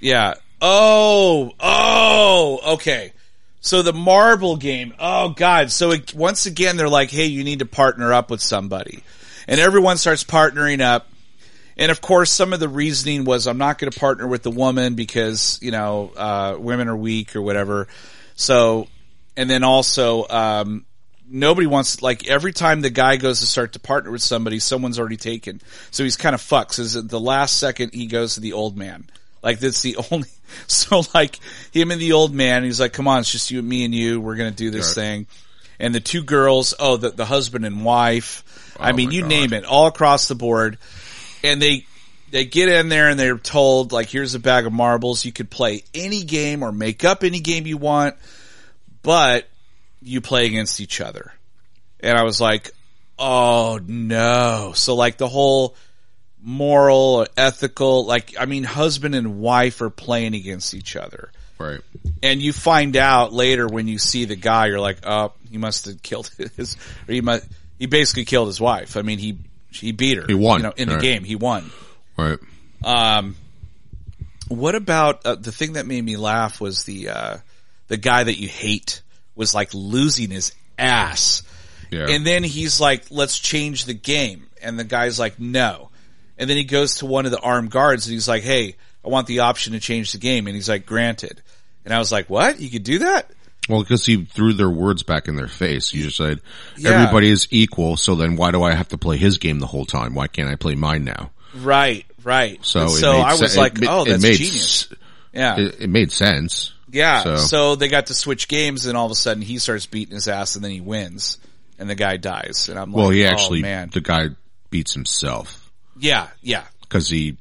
Yeah. Oh, oh, okay. So the marble game. Oh God. So it, once again, they're like, Hey, you need to partner up with somebody and everyone starts partnering up. And of course, some of the reasoning was I'm not going to partner with the woman because, you know, uh, women are weak or whatever. So, and then also, um, nobody wants, like every time the guy goes to start to partner with somebody, someone's already taken. So he's kind of fucks. Is at the last second he goes to the old man. Like that's the only, so like him and the old man, he's like, come on, it's just you, and me and you. We're going to do this Right. thing. And the two girls, oh, the, the husband and wife. Oh I Oh mean, you God. name it, all across the board. And they, they get in there and they're told, like, here's a bag of marbles. You could play any game or make up any game you want, but you play against each other. And I was like, oh no. So like the whole moral, or ethical, like, I mean, husband and wife are playing against each other. Right. And you find out later when you see the guy, you're like, oh, he must have killed his, or he must, he basically killed his wife. I mean, he, he beat her. He won. You know, in the Right. game, he won. Right. Um, what about uh, the thing that made me laugh was the uh, the guy that you hate was like losing his ass, Yeah. and then he's like, "Let's change the game," and the guy's like, "No," and then he goes to one of the armed guards and he's like, "Hey, I want the option to change the game," and he's like, "Granted," and I was like, "What? You could do that?" well, because he threw their words back in their face. You just said Yeah. everybody is equal. So then why do I have to play his game the whole time? Why can't I play mine now? Right, right. So, so I se- was like, it, "Oh, it that's made genius." s- Yeah, It, it made sense. Yeah. So. So- they got to switch games, and all of a sudden he starts beating his ass, and then he wins, and the guy dies. And I'm like, Well, he oh, actually, man, the guy beats himself yeah, yeah, because he.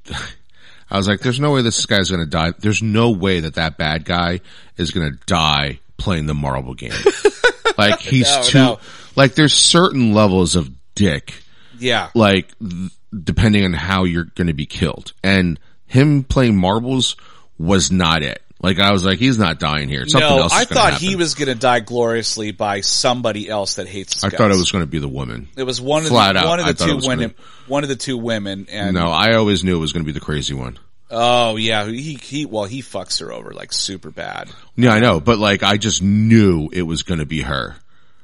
I was like, "There's no way this guy's going to die. There's no way that that bad guy is going to die playing the marble game. like he's No, too. no. Like there's certain levels of dick yeah, like th- depending on how you're going to be killed. And him playing marbles was not it. Like I was like, he's not dying here. Something no, else. Is I thought happen. he was going to die gloriously by somebody else that hates. His I thought it was going to be the woman. It was one of Flat the out, one of the two women. gonna- One of the two women, and No, I always knew it was going to be the crazy one. Oh yeah, he he. Well, he fucks her over like super bad. Yeah, I know, but like I just knew it was going to be her.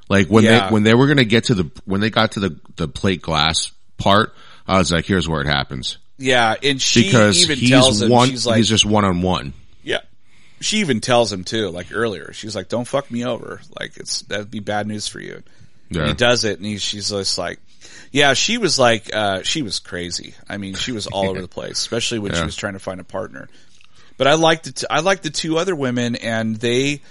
Like when Yeah. they when they were going to get to the when they got to the the plate glass part, I was like, here's where it happens Yeah, and she because even he's tells him one. she's like, he's just one on one. Yeah. She even tells him too, like earlier. She's like, "Don't fuck me over. Like it's that'd be bad news for you." And he does it, and he, she's just like, "Yeah." She was like, uh, she was crazy. I mean, she was all over the place, especially when she was trying to find a partner. But I liked the t- I liked the two other women, and they,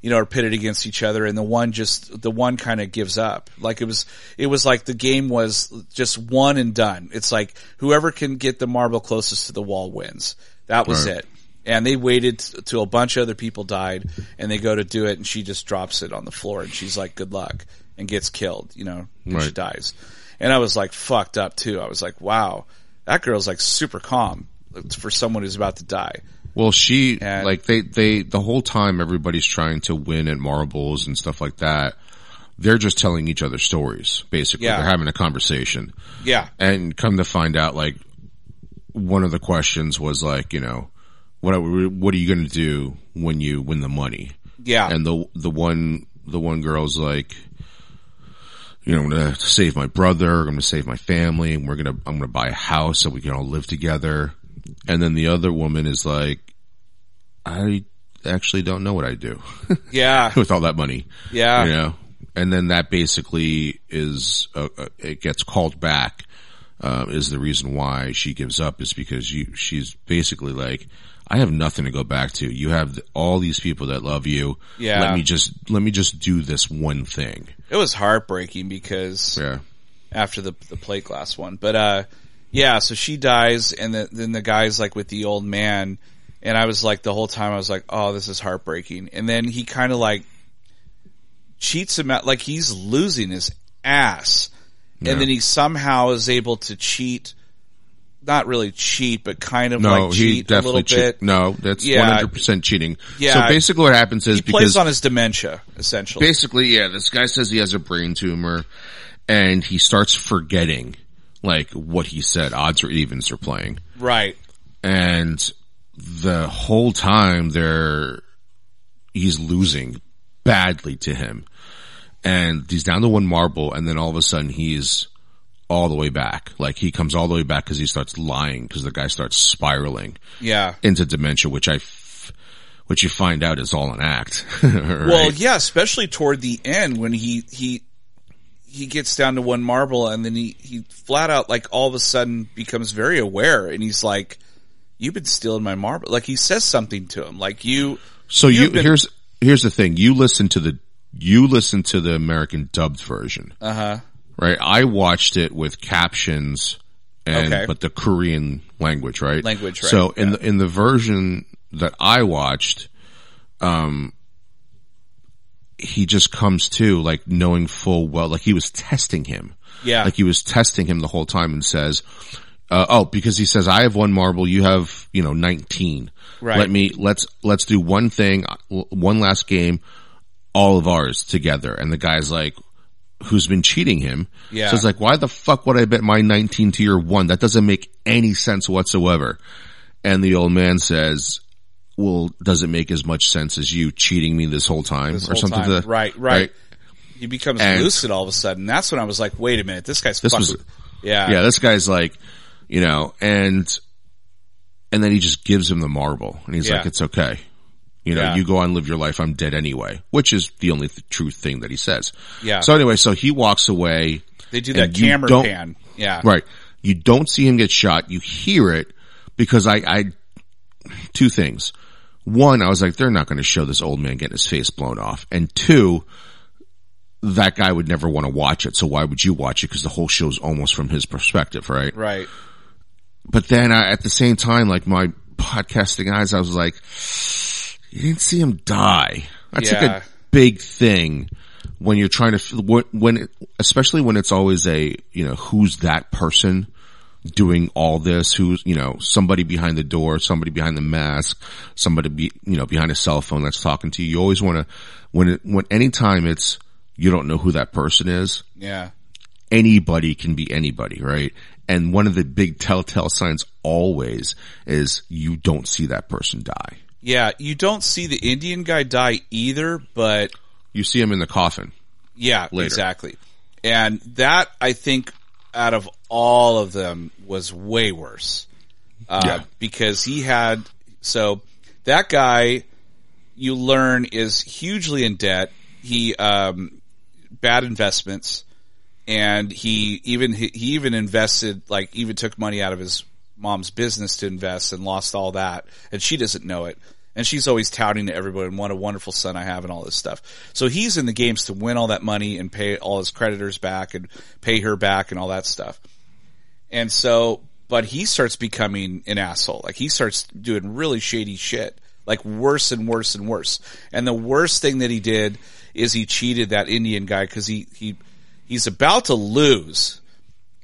you know, are pitted against each other, and the one just the one kind of gives up. Like it was it was like the game was just one and done. It's like whoever can get the marble closest to the wall wins. That was Right. it. And they waited till a bunch of other people died, and they go to do it, and she just drops it on the floor, and she's like, "Good luck," and gets killed. You know, and she dies. And I was like fucked up too. I was like, "Wow, that girl's like super calm for someone who's about to die." Well, she And- like they they the whole time everybody's trying to win at marbles and stuff like that. They're just telling each other stories. Basically, Yeah. they're having a conversation. Yeah, And come to find out, like one of the questions was like, you know, what what are you going to do when you win the money? yeah, And the the one the one girl's like, you know, I'm going to save my brother. I'm going to save my family. And we're to I'm going to buy a house so we can all live together. And then the other woman is like, I actually don't know what I do yeah, with all that money yeah, you know and then that basically is uh, uh, it gets called back uh, is the reason why she gives up is because you she's basically like I have nothing to go back to you have all these people that love you Yeah. let me just let me just do this one thing It was heartbreaking because yeah after the the plate glass one. But uh yeah, so she dies and the, then the guy's like with the old man and I was like the whole time I was like, "Oh, this is heartbreaking." And then he kind of like cheats him out like he's losing his ass. Yeah. And then he somehow is able to cheat not really cheat, but kind of no like he cheat a little bit. no that's Yeah. 100% cheating Yeah. so basically what happens is He because plays on his dementia, essentially. basically, yeah, this guy says he has a brain tumor and he starts forgetting like what he said. Odds or evens are playing. right. And the whole time they're, he's losing badly to him. And he's down to one marble and then all of a sudden he's all the way back. Like he comes all the way back because he starts lying because the guy starts spiraling Yeah. into dementia, which I, f- which you find out is all an act. right? Well, yeah, especially toward the end when he he he gets down to one marble and then he he flat out like all of a sudden becomes very aware and he's like, "You've been stealing my marble." Like he says something to him, like you. So you been- here's here's the thing. You listen to the you listen to the American dubbed version, Uh huh. Right? I watched it with captions and Okay. but the Korean language, right? Language, right, So in the in the version that I watched, um, he just comes to like knowing full well, like he was testing him. Yeah. Like he was testing him the whole time and says, uh, oh, because he says, I have one marble, you have, you know, 19. Right. Let me, let's, let's do one thing, one last game, all of ours together. And the guy's like, who's been cheating him. Yeah. So it's like, why the fuck would I bet my 19 to your one? That doesn't make any sense whatsoever. And the old man says, well, does it make as much sense as you cheating me this whole time This or whole something time. to that? right, right, He becomes And- lucid all of a sudden. That's when I was like, "Wait a minute, this guy's This fucking." was- yeah, yeah, this guy's like, you know, and and then he just gives him the marble, and he's Yeah. like, "It's okay, you know, Yeah. you go on, live your life. I'm dead anyway," which is the only th- true thing that he says. Yeah. So anyway, so he walks away. They do that camera pan. Yeah, Right. You don't see him get shot. You hear it because I, I, two things. One, I was like, they're not going to show this old man getting his face blown off. And two, that guy would never want to watch it. So why would you watch it? Because the whole show's almost from his perspective, right? right. But then I, at the same time, like my podcasting eyes, I was like, you didn't see him die. That's like a big thing when you're trying to, when, when it, especially when it's always a, you know, who's that person doing all this? Who's, you know, somebody behind the door, somebody behind the mask, somebody be, you know, behind a cell phone that's talking to you. You always want to, when it, when anytime it's, you don't know who that person is, Yeah, anybody can be anybody, right? And one of the big telltale signs always is you don't see that person die. Yeah, you don't see the Indian guy die either, but You see him in the coffin. yeah, Later. exactly. And that I think out of all of them was way worse. Uh, Yeah. because he had, so that guy you learn is hugely in debt. He, um, bad investments and he even, he, he even invested, like even took money out of his mom's business to invest and lost all that. And she doesn't know it. And she's always touting to everybody and what a wonderful son I have and all this stuff. So he's in the games to win all that money and pay all his creditors back and pay her back and all that stuff. And so, but he starts becoming an asshole. Like he starts doing really shady shit, like worse and worse and worse. And the worst thing that he did is he cheated that Indian guy because he, he, he's about to lose.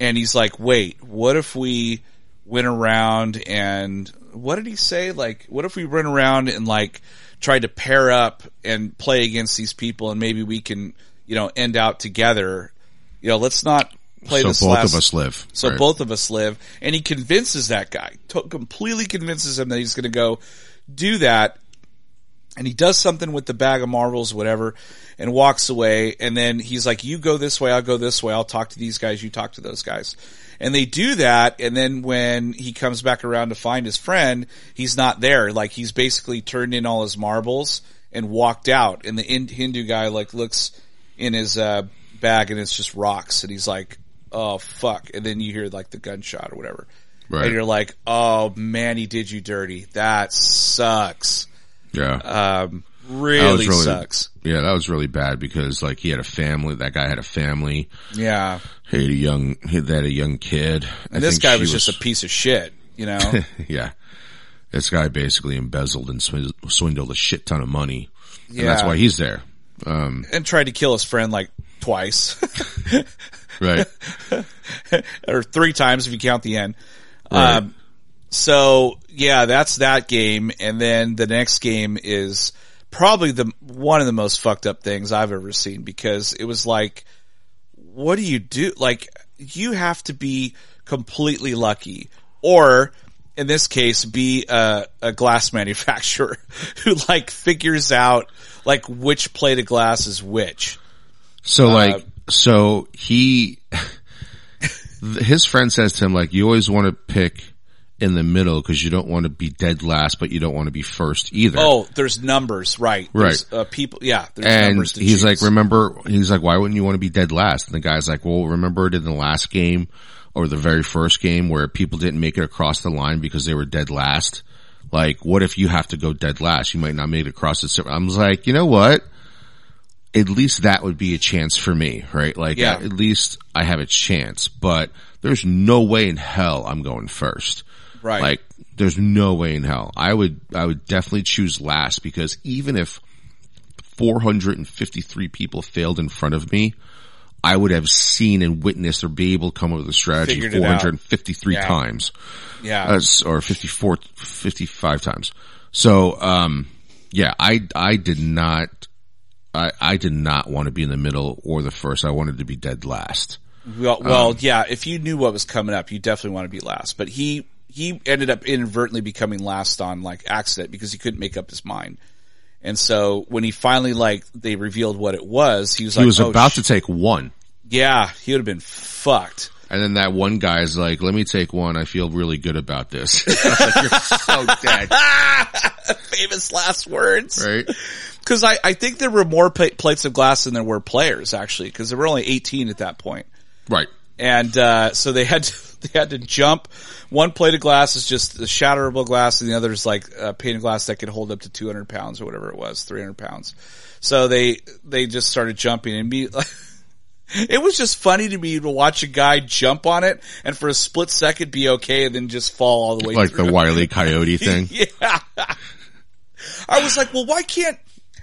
And he's like, wait, what if we went around and what did he say? Like, what if we run around and like tried to pair up and play against these people and maybe we can, you know, end out together. You know, let's not play so this So both last of us live. so right? both of us live, and he convinces that guy, to- completely convinces him that he's going to go do that, and he does something with the bag of marbles, whatever, and walks away. And then he's like, "You go this way, I'll go this way. I'll talk to these guys, you talk to those guys." And they do that, and then when he comes back around to find his friend, he's not there. Like he's basically turned in all his marbles and walked out. And the Ind- Hindu guy like looks in his uh, bag, and it's just rocks, and he's like, "Oh fuck!" And then you hear like the gunshot or whatever, Right. and you're like, "Oh man, he did you dirty. That sucks." yeah. Um, really, was really- sucks. yeah, that was really bad because like he had a family. That guy had a family. Yeah. He had a young. He had a young kid. I And this guy she was just a piece of shit, you know? yeah. This guy basically embezzled and swindled, a shit ton of money. And that's why he's there. Um, and tried to kill his friend like twice right. or three times if you count the end. Right. Um, so yeah, that's that game. And then the next game is probably the, one of the most fucked up things I've ever seen because it was like, what do you do? Like, you have to be completely lucky or in this case, be a, a glass manufacturer who like figures out like which plate of glass is which. So Uh, like, so he, his friend says to him like, you always want to pick in the middle because you don't want to be dead last, but you don't want to be first either. Oh, there's numbers, right? There's, Uh, people, yeah. There's and numbers to he's choose. like, remember, he's like, why wouldn't you want to be dead last? And the guy's like, well, remember it in the last game or the very first game where people didn't make it across the line because they were dead last? Like, what if you have to go dead last? You might not make it across the, I was like, you know what? At least that would be a chance for me, right? Like, Yeah. at least I have a chance, but there's no way in hell I'm going first. Right. Like, there's no way in hell. I would, I would definitely choose last because even if 453 people failed in front of me, I would have seen and witnessed or be able to come up with a strategy Figured 453 Yeah. times. yeah. Uh, or 54, 55 times. So, um, yeah, I, I did not, I, I did not want to be in the middle or the first. I wanted to be dead last. Well, well, um, yeah. If you knew what was coming up, you definitely want to be last. But he he ended up inadvertently becoming last on like accident because he couldn't make up his mind. And so when he finally like they revealed what it was, he was He like, was oh, about sh- to take one. yeah, he would have been fucked. And then that one guy's like, let me take one. I feel really good about this. Like, You're so dead. Famous last words. Right? Because I, I think there were more pla- plates of glass than there were players actually, because there were only 18 at that point. Right. and uh, so they had to, they had to jump. One plate of glass is just the shatterable glass, and the other is like a pane of glass that could hold up to 200 pounds or whatever it was, 300 pounds. So they they just started jumping and like. It was just funny to me to watch a guy jump on it and for a split second be okay and then just fall all the way Like through. the Wiley Coyote thing. Yeah. I was like, well, why can't,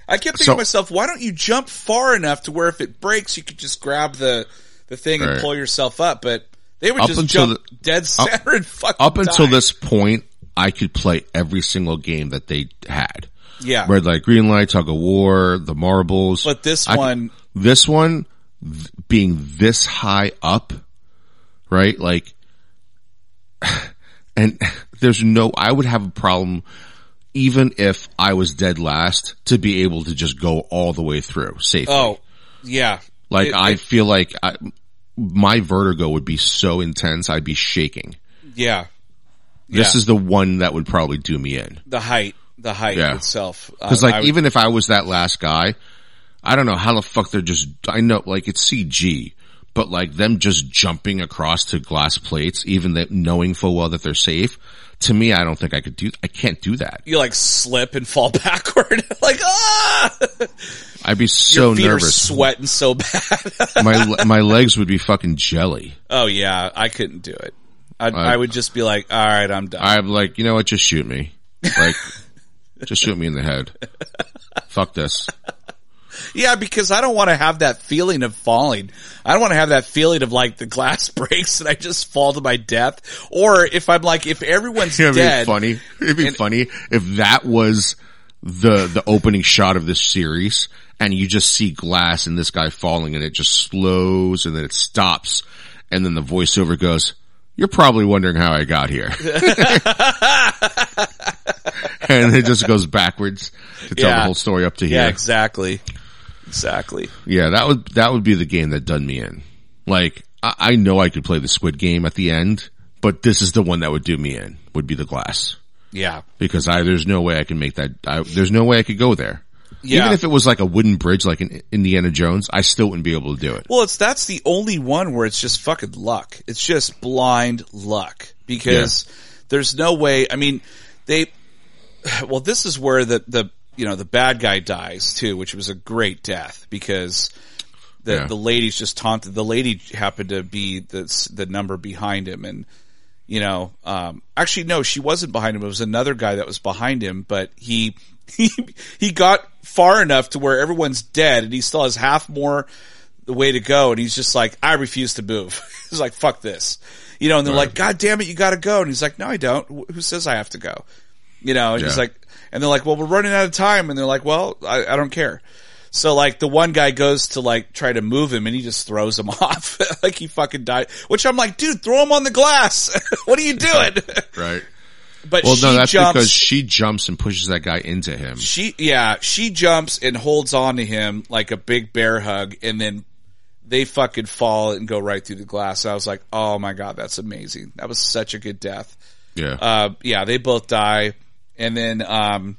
I kept thinking So- to myself, why don't you jump far enough to where if it breaks, you could just grab the, the thing and pull yourself up, but they would Up just until jump dead center and fucking Up until die. this point, I could play every single game that they had. Yeah. Red light, green light, tug of war, the marbles. But this I one, this one being this high up, right? Like And there's no, I would have a problem even if I was dead last to be able to just go all the way through safely. Oh, yeah. like it- I it- feel like I, my vertigo would be so intense, I'd be shaking. Yeah. This Yeah. is the one that would probably do me in. the height, the height Yeah. itself. Cause Uh, like would- even if I was that last guy, I don't know how the fuck they're just, I know like it's CG, but like them just jumping across to glass plates, even that knowing full well that they're safe, to me, I don't think I could do, I can't do that. you like slip and fall backward, like ah, I'd be your so feet are nervous. sweating so bad. my, my legs would be fucking jelly. oh yeah, I couldn't do it. I'd, I- I would just be like, all right, I'm done. I'm like, you know what? Just shoot me. Like, just shoot me in the head. Fuck this. Yeah, because I don't want to have that feeling of falling. I don't want to have that feeling of like the glass breaks and I just fall to my death. Or if I'm like, if everyone's It'd be dead, funny. It'd be funny if that was the the opening shot of this series, and you just see glass and this guy falling, and it just slows, and then it stops, and then the voiceover goes, "You're probably wondering how I got here," and it just goes backwards to tell the whole story up to yeah, here. exactly, exactly. Yeah, that would that would be the game that done me in. Like I, I know I could play the Squid Game at the end, but this is the one that would do me in. Would be the glass Yeah, because I there's no way I can make that. I, there's no way I could go there. Yeah. Even if it was like a wooden bridge, like in Indiana Jones, I still wouldn't be able to do it. Well, it's that's the only one where it's just fucking luck. It's just blind luck because there's no way. I mean, they. Well, this is where the the you know the bad guy dies too, which was a great death because the Yeah. the lady's just taunted. The lady happened to be the the number behind him, and you know, um, actually no, she wasn't behind him. It was another guy that was behind him, but he he he got far enough to where everyone's dead, and he still has half more the way to go, and he's just like, I refuse to move. he's like, fuck this, you know. And they're Right. like, God damn it, you got to go, and he's like, No, I don't. Who says I have to go? You know, and he's like, and they're like, Well, we're running out of time, and they're like, Well, I, I don't care. So like the one guy goes to like try to move him and he just throws him off like he fucking died. Which I'm like, dude, throw him on the glass. what are you doing? Right. But Well, no, that's jumps. because she jumps and pushes that guy into him. she yeah she jumps and holds on to him like a big bear hug, and then they fucking fall and go right through the glass. And I was like, oh my god, that's amazing. That was such a good death. Yeah. Uh, yeah, they both die, and then um,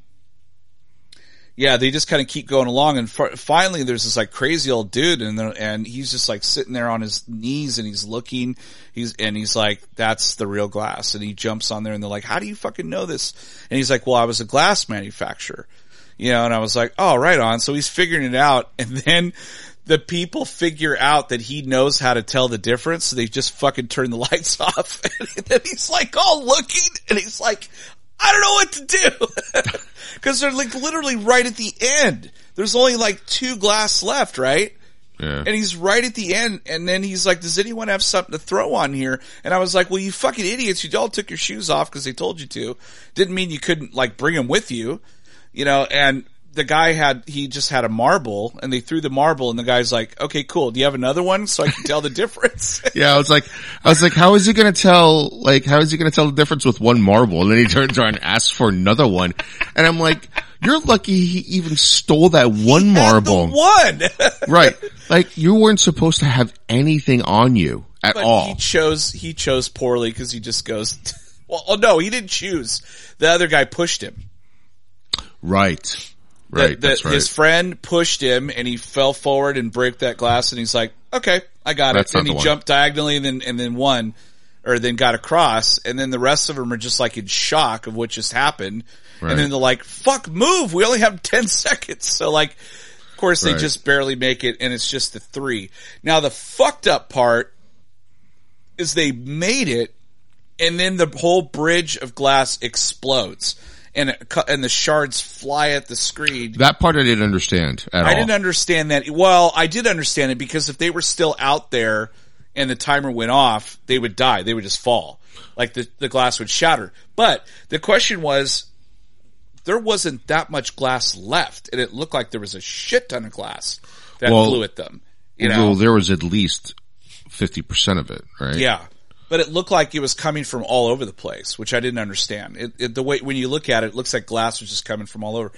yeah, they just kind of keep going along, and f- finally, there's this like crazy old dude, and and he's just like sitting there on his knees, and he's looking, he's and he's like, "That's the real glass," and he jumps on there, and they're like, "How do you fucking know this?" And he's like, "Well, I was a glass manufacturer." You know, and I was like, oh, right on. So he's figuring it out. And then the people figure out that he knows how to tell the difference. So they just fucking turn the lights off. And then he's like all looking and he's like, I don't know what to do. Cause they're like literally right at the end. There's only like two glass left, right? yeah. And he's right at the end, and then he's like, "Does anyone have something to throw on here?" And I was like, "Well, you fucking idiots! You all took your shoes off because they told you to. Didn't mean you couldn't like bring them with you, you know." And the guy had he just had a marble, and they threw the marble, and the guy's like, "Okay, cool. Do you have another one so I can tell the difference?" Yeah, I was like, I was like, how is he gonna tell, like, how is he gonna tell the difference with one marble? And then he turns around and asks for another one. And I'm like, you're lucky he even stole that one marble. the one. Right. Like, you weren't supposed to have anything on you at but all. he chose he chose poorly because he just goes. Well, oh no, he didn't choose. The other guy pushed him. right. That- Right. that that's right. His friend pushed him and he fell forward and broke that glass and he's like, okay, I got That's it. And he jumped diagonally and then, and then won or then got across. And then the rest of them are just like in shock of what just happened. Right. And then they're like, fuck, move. We only have 10 seconds. So like, of course they Right. just barely make it and it's just the three. Now the fucked up part is they made it and then the whole bridge of glass explodes and it, and the shards fly at the screen. that part I didn't understand at all. I didn't understand that. Well, I did understand it because if they were still out there and the timer went off, they would die. They would just fall. Like the, the glass would shatter. But the question was, there wasn't that much glass left and it looked like there was a shit ton of glass that Well, flew at them. You Well, know? there was at least 50% of it, right? Yeah. But it looked like it was coming from all over the place, which I didn't understand. It, it, the way when you look at it, it looks like glass was just coming from all over,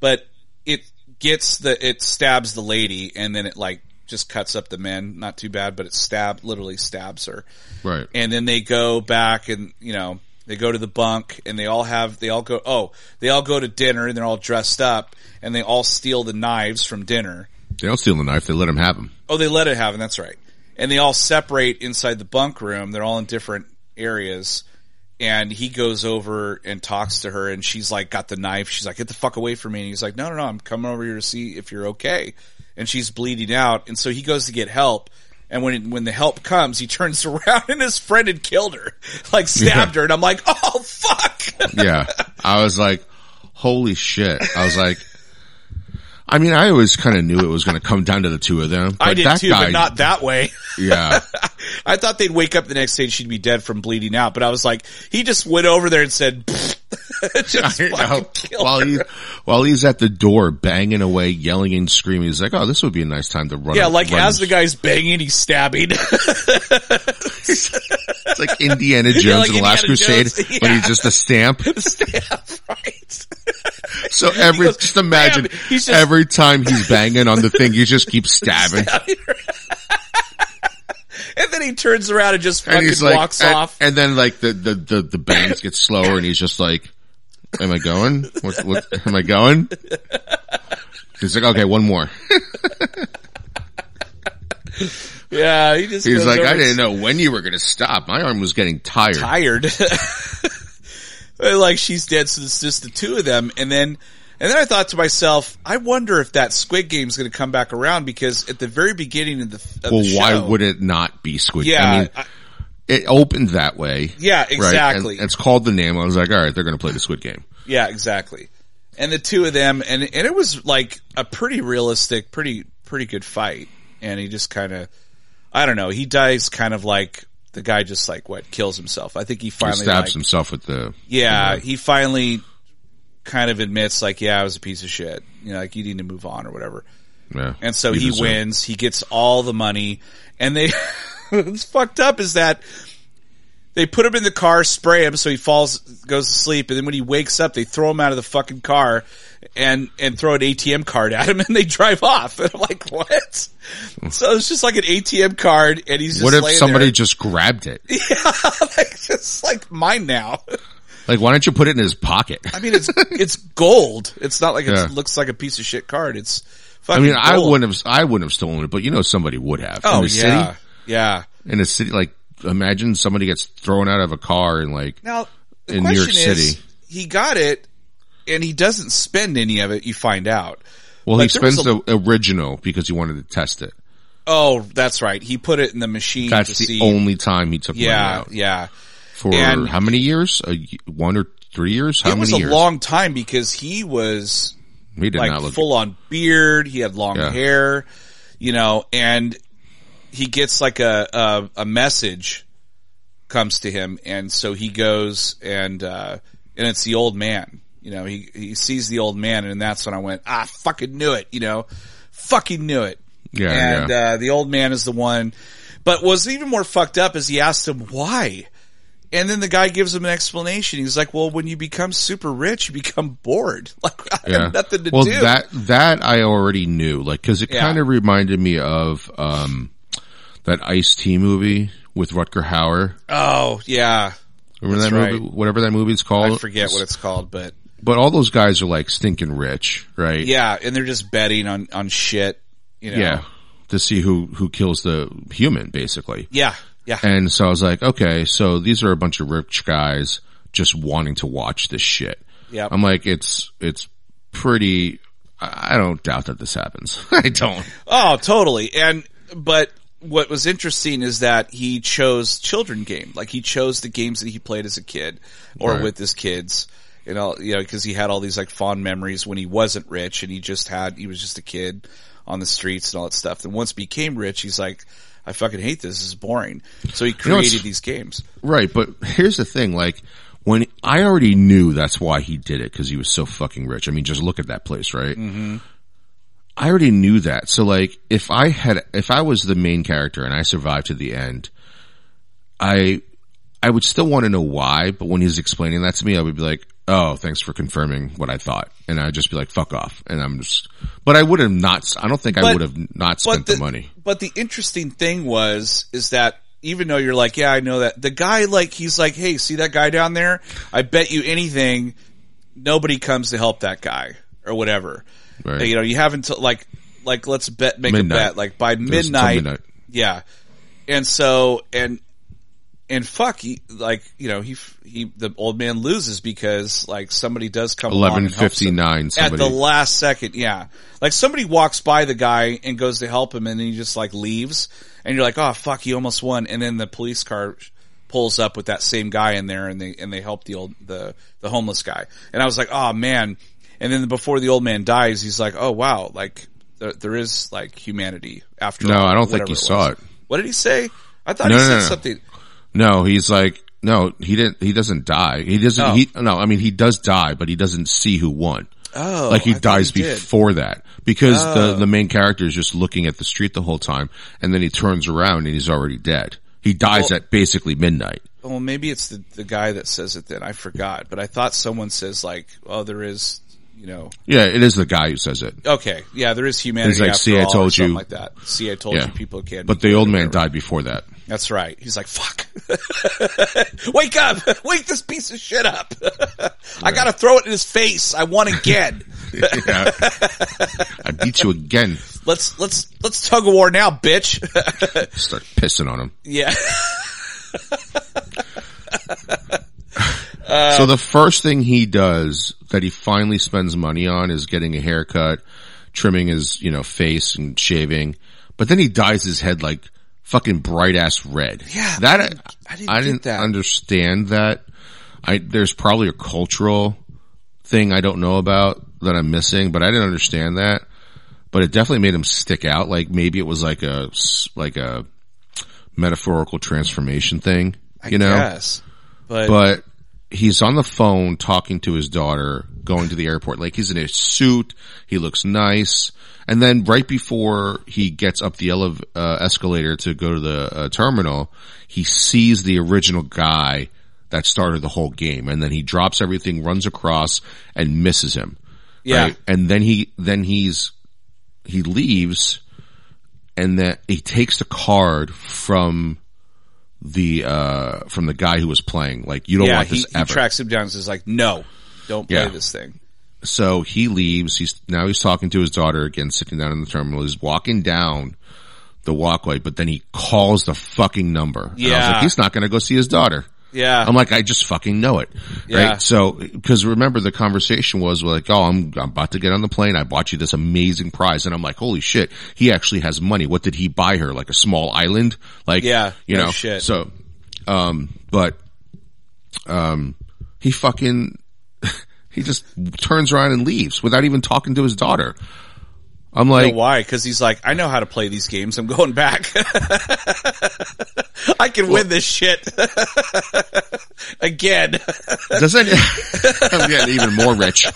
but it gets the it stabs the lady, and then it like just cuts up the men. Not too bad, but it stab literally stabs her. Right. And then they go back and you know they go to the bunk and they all have they all go oh they all go to dinner and they're all dressed up and they all steal the knives from dinner. They don't steal the knife. They let him have them. Oh, they let it happen. That's right. And they all separate inside the bunk room. They're all in different areas. And he goes over and talks to her, and she's like, got the knife. She's like, get the fuck away from me. And he's like, no, no, no, I'm coming over here to see if you're okay. And she's bleeding out. And so he goes to get help. And when when the help comes, he turns around and his friend had killed her, like stabbed Yeah. her. And I'm like, oh fuck. Yeah. I was like, holy shit. I was like, I mean, I always kind of knew it was going to come down to the two of them. But I did that too, guy, but not that way. yeah. I thought they'd wake up the next day and she'd be dead from bleeding out, but I was like, he just went over there and said, just I know. fucking killed while her. he's while he's at the door banging away, yelling and screaming, he's like, "Oh, this would be a nice time to run." Yeah, like run as the guy's banging, he's stabbing. it's like Indiana Jones Yeah, like in the Last Indiana Crusade, Jones, when yeah. he's just a stamp. Stab, right? So every goes, just imagine just- every time he's banging on the thing, he just keeps stabbing. and then he turns around and just fucking he's like, walks and, off. and then like the, the, the, the bangs get slower and he's just like, am I going? What, what, am I going? He's like, okay, one more. yeah, he just He's like, I didn't know when you were going to stop. My arm was getting tired. tired. Uh, like she's dead, so it's just the two of them. And then, and then I thought to myself, I wonder if that Squid Game is going to come back around because at the very beginning of the, of Well, the why would it not be Squid? Yeah, I mean, I- it opened that way. yeah, Right? And exactly. it's called the name. I was like, all right, they're going to play the Squid Game. Yeah, exactly. And the two of them, and and it was like a pretty realistic, pretty pretty good fight. And he just kind of, I don't know, he dies kind of like the guy just like what kills himself. I think he He finally stabs like, himself with the. yeah, he finally kind of admits like, yeah, I was a piece of shit. You know, like you need to move on or whatever. Yeah, And so he wins. He gets all the money, and they. what's fucked up is that they put him in the car, spray him, so he falls, goes to sleep, and then when he wakes up, they throw him out of the fucking car and and throw an ATM card at him, and they drive off. And I'm like, what? So it's just like an ATM card, and he's just What if somebody there. just grabbed it? Yeah, like, just like mine now. Like, why don't you put it in his pocket? I mean, it's it's gold. It's not like Yeah. it looks like a piece of shit card. It's I mean, I wouldn't have, I wouldn't have stolen it, but you know, somebody would have. Oh in the yeah, city, yeah. in a city, like, imagine somebody gets thrown out of a car and like, Now, in New York City. he got it, and he doesn't spend any of it. You find out. well, Like, he spends the original because he wanted to test it. Oh, that's right. He put it in the machine That's the see. only time he took money yeah, out. yeah. For And- how many years? A, one or three years? How it was a years? long time because he was he did like not look. full on beard. He had long Yeah. hair, you know, and he gets like a, a a message comes to him, and so he goes and uh and it's the old man. You know, he he sees the old man, and that's when I went, ah, fucking knew it. You know, fucking knew it. Yeah, and yeah. Uh, the old man is the one. But what's even more fucked up is he asked him why. And then the guy gives him an explanation. He's like, "Well, when you become super rich, you become bored. Like I yeah. have nothing to well, do." that that I already knew, like, because it Yeah. kind of reminded me of um that Ice T movie with Rutger Hauer. oh yeah, Remember That's that right. movie? Whatever that movie's called. I forget what it's called, but But all those guys are like stinking rich, right? yeah, and they're just betting on on shit. You know? Yeah. To see who who kills the human, basically. yeah, yeah. And so I was like, okay, so these are a bunch of rich guys just wanting to watch this shit. Yep. I'm like, it's it's pretty. I I don't doubt that this happens. I don't. Oh, totally. And but what was interesting is that he chose children game. Like he chose the games that he played as a kid or Right. with his kids. You know, you know, because he had all these like fond memories when he wasn't rich and he just had he was just a kid on the streets and all that stuff. And once he became rich, he's like, I fucking hate this. This is boring. So he know, created it's- these games. Right, but here's the thing: like when I already knew that's why he did it because he was so fucking rich. I mean, just look at that place, right? Mm-hmm. I already knew that. So like, if I had, if I was the main character and I survived to the end, I I would still want to know why, but when he's explaining that to me, I would be like, "Oh, thanks for confirming what I thought," and I'd just be like, "Fuck off," and I'm just. But I would have not. I don't think I would have not spent the, money. But the interesting thing was, is that even though you're like, yeah, I know that the guy, like, he's like, hey, see that guy down there? I bet you anything, nobody comes to help that guy or whatever. Right. You know, you haven't like, like let's bet, make Midnight. a bet, like by midnight, midnight. yeah. And so, and, and fuck, he, like, you know, he, he, the old man loses because like somebody does come along Eleven and helps him fifty nine. at the last second. Yeah. Like somebody walks by the guy and goes to help him and then he just like leaves and you're like, oh fuck, he almost won. And then the police car pulls up with that same guy in there and they, and they help the old, the, the homeless guy. And I was like, oh man. And then before the old man dies, he's like, oh wow, like there, there is like humanity after No, I don't think he saw it. What did he say? I thought No, he said no, no. something. No, he's like, no, he didn't. He doesn't die. He doesn't. Oh. He no. I mean, he does die, but he doesn't see who won. Oh, like he I dies he before that because the Oh. the main character is just looking at the street the whole time, and then he turns around and he's already dead. He dies Well- at basically midnight. Well, maybe it's the, the guy that says it then. I forgot, but I thought someone says like, oh, there is, you know, Yeah, it is the guy who says it. okay, yeah, there is humanity. He's like, after "See, I all," or told you. like that. See, I told Yeah. you people can't. But the old man whatever. died before that. That's right. He's like, fuck. Wake up! Wake this piece of shit up! I gotta throw it in his face. I won again. Yeah. I beat you again. let's let's let's tug of war now, bitch. Start pissing on him. yeah. so the first thing he does that he finally spends money on is getting a haircut, trimming his, you know, face and shaving. But then he dyes his head like fucking bright ass red. Yeah, That I didn't- I didn't I didn't that. understand that. I there's probably a cultural thing I don't know about that I'm missing, but I didn't understand that. But it definitely made him stick out. Like maybe it was like a, like a metaphorical transformation thing. You know, Yes. But, but he's on the phone talking to his daughter going to the airport. Like he's in a suit. He looks nice. And then right before he gets up the uh, escalator to go to the uh, terminal, he sees the original guy that started the whole game. And then he drops everything, runs across and misses him. Yeah. And then he, then he's, he leaves and then he takes the card from the, uh, from the guy who was playing. Like, you don't yeah, want he, this he ever. tracks him down and says like, no, don't play Yeah. this thing. So he leaves. He's now he's talking to his daughter again, sitting down in the terminal. He's walking down the walkway, but then he calls the fucking number. And I was Yeah. like, he's not going to go see his daughter. Yeah. I'm like, I just fucking know it. Yeah. Right. So, cause remember the conversation was like, oh, I'm, I'm about to get on the plane. I bought you this amazing prize. And I'm like, holy shit, he actually has money. What did he buy her? Like a small island? Like, Yeah, you no know, shit. so, um, but, um, he fucking, he just turns around and leaves without even talking to his daughter. I'm know like, why? Because he's like, I know how to play these games. I'm going back. I can win this shit again. doesn't, I'm getting even more rich.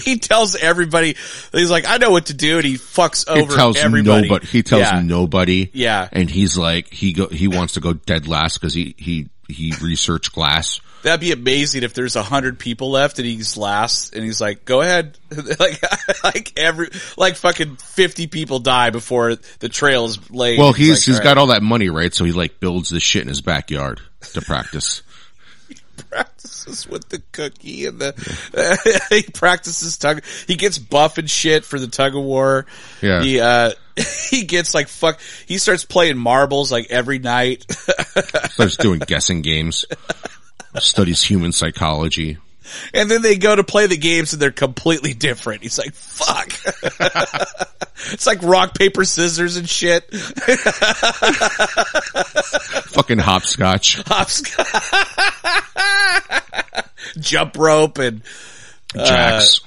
he tells everybody. He's like, I know what to do, and he fucks He over tells everybody. nobody. He tells yeah. nobody. Yeah. And he's like, he go, he wants to go dead last because he, he, he researched glass. That'd be amazing if there's a hundred people left and he's last, and he's like, "Go ahead." like, like every, like fucking fifty people die before the trail is laid. Well, he's, he's like, got all that money, right? So he like builds this shit in his backyard to practice. practices with the cookie and the he practices tug he gets buff and shit for the tug of war Yeah. he uh he gets like fuck he starts playing marbles like every night Starts doing guessing games. Studies human psychology. and then they go to play the games and they're completely different he's like fuck it's like rock paper scissors and shit Fucking hopscotch. Hopscotch. Jump rope and Jacks. uh, jacks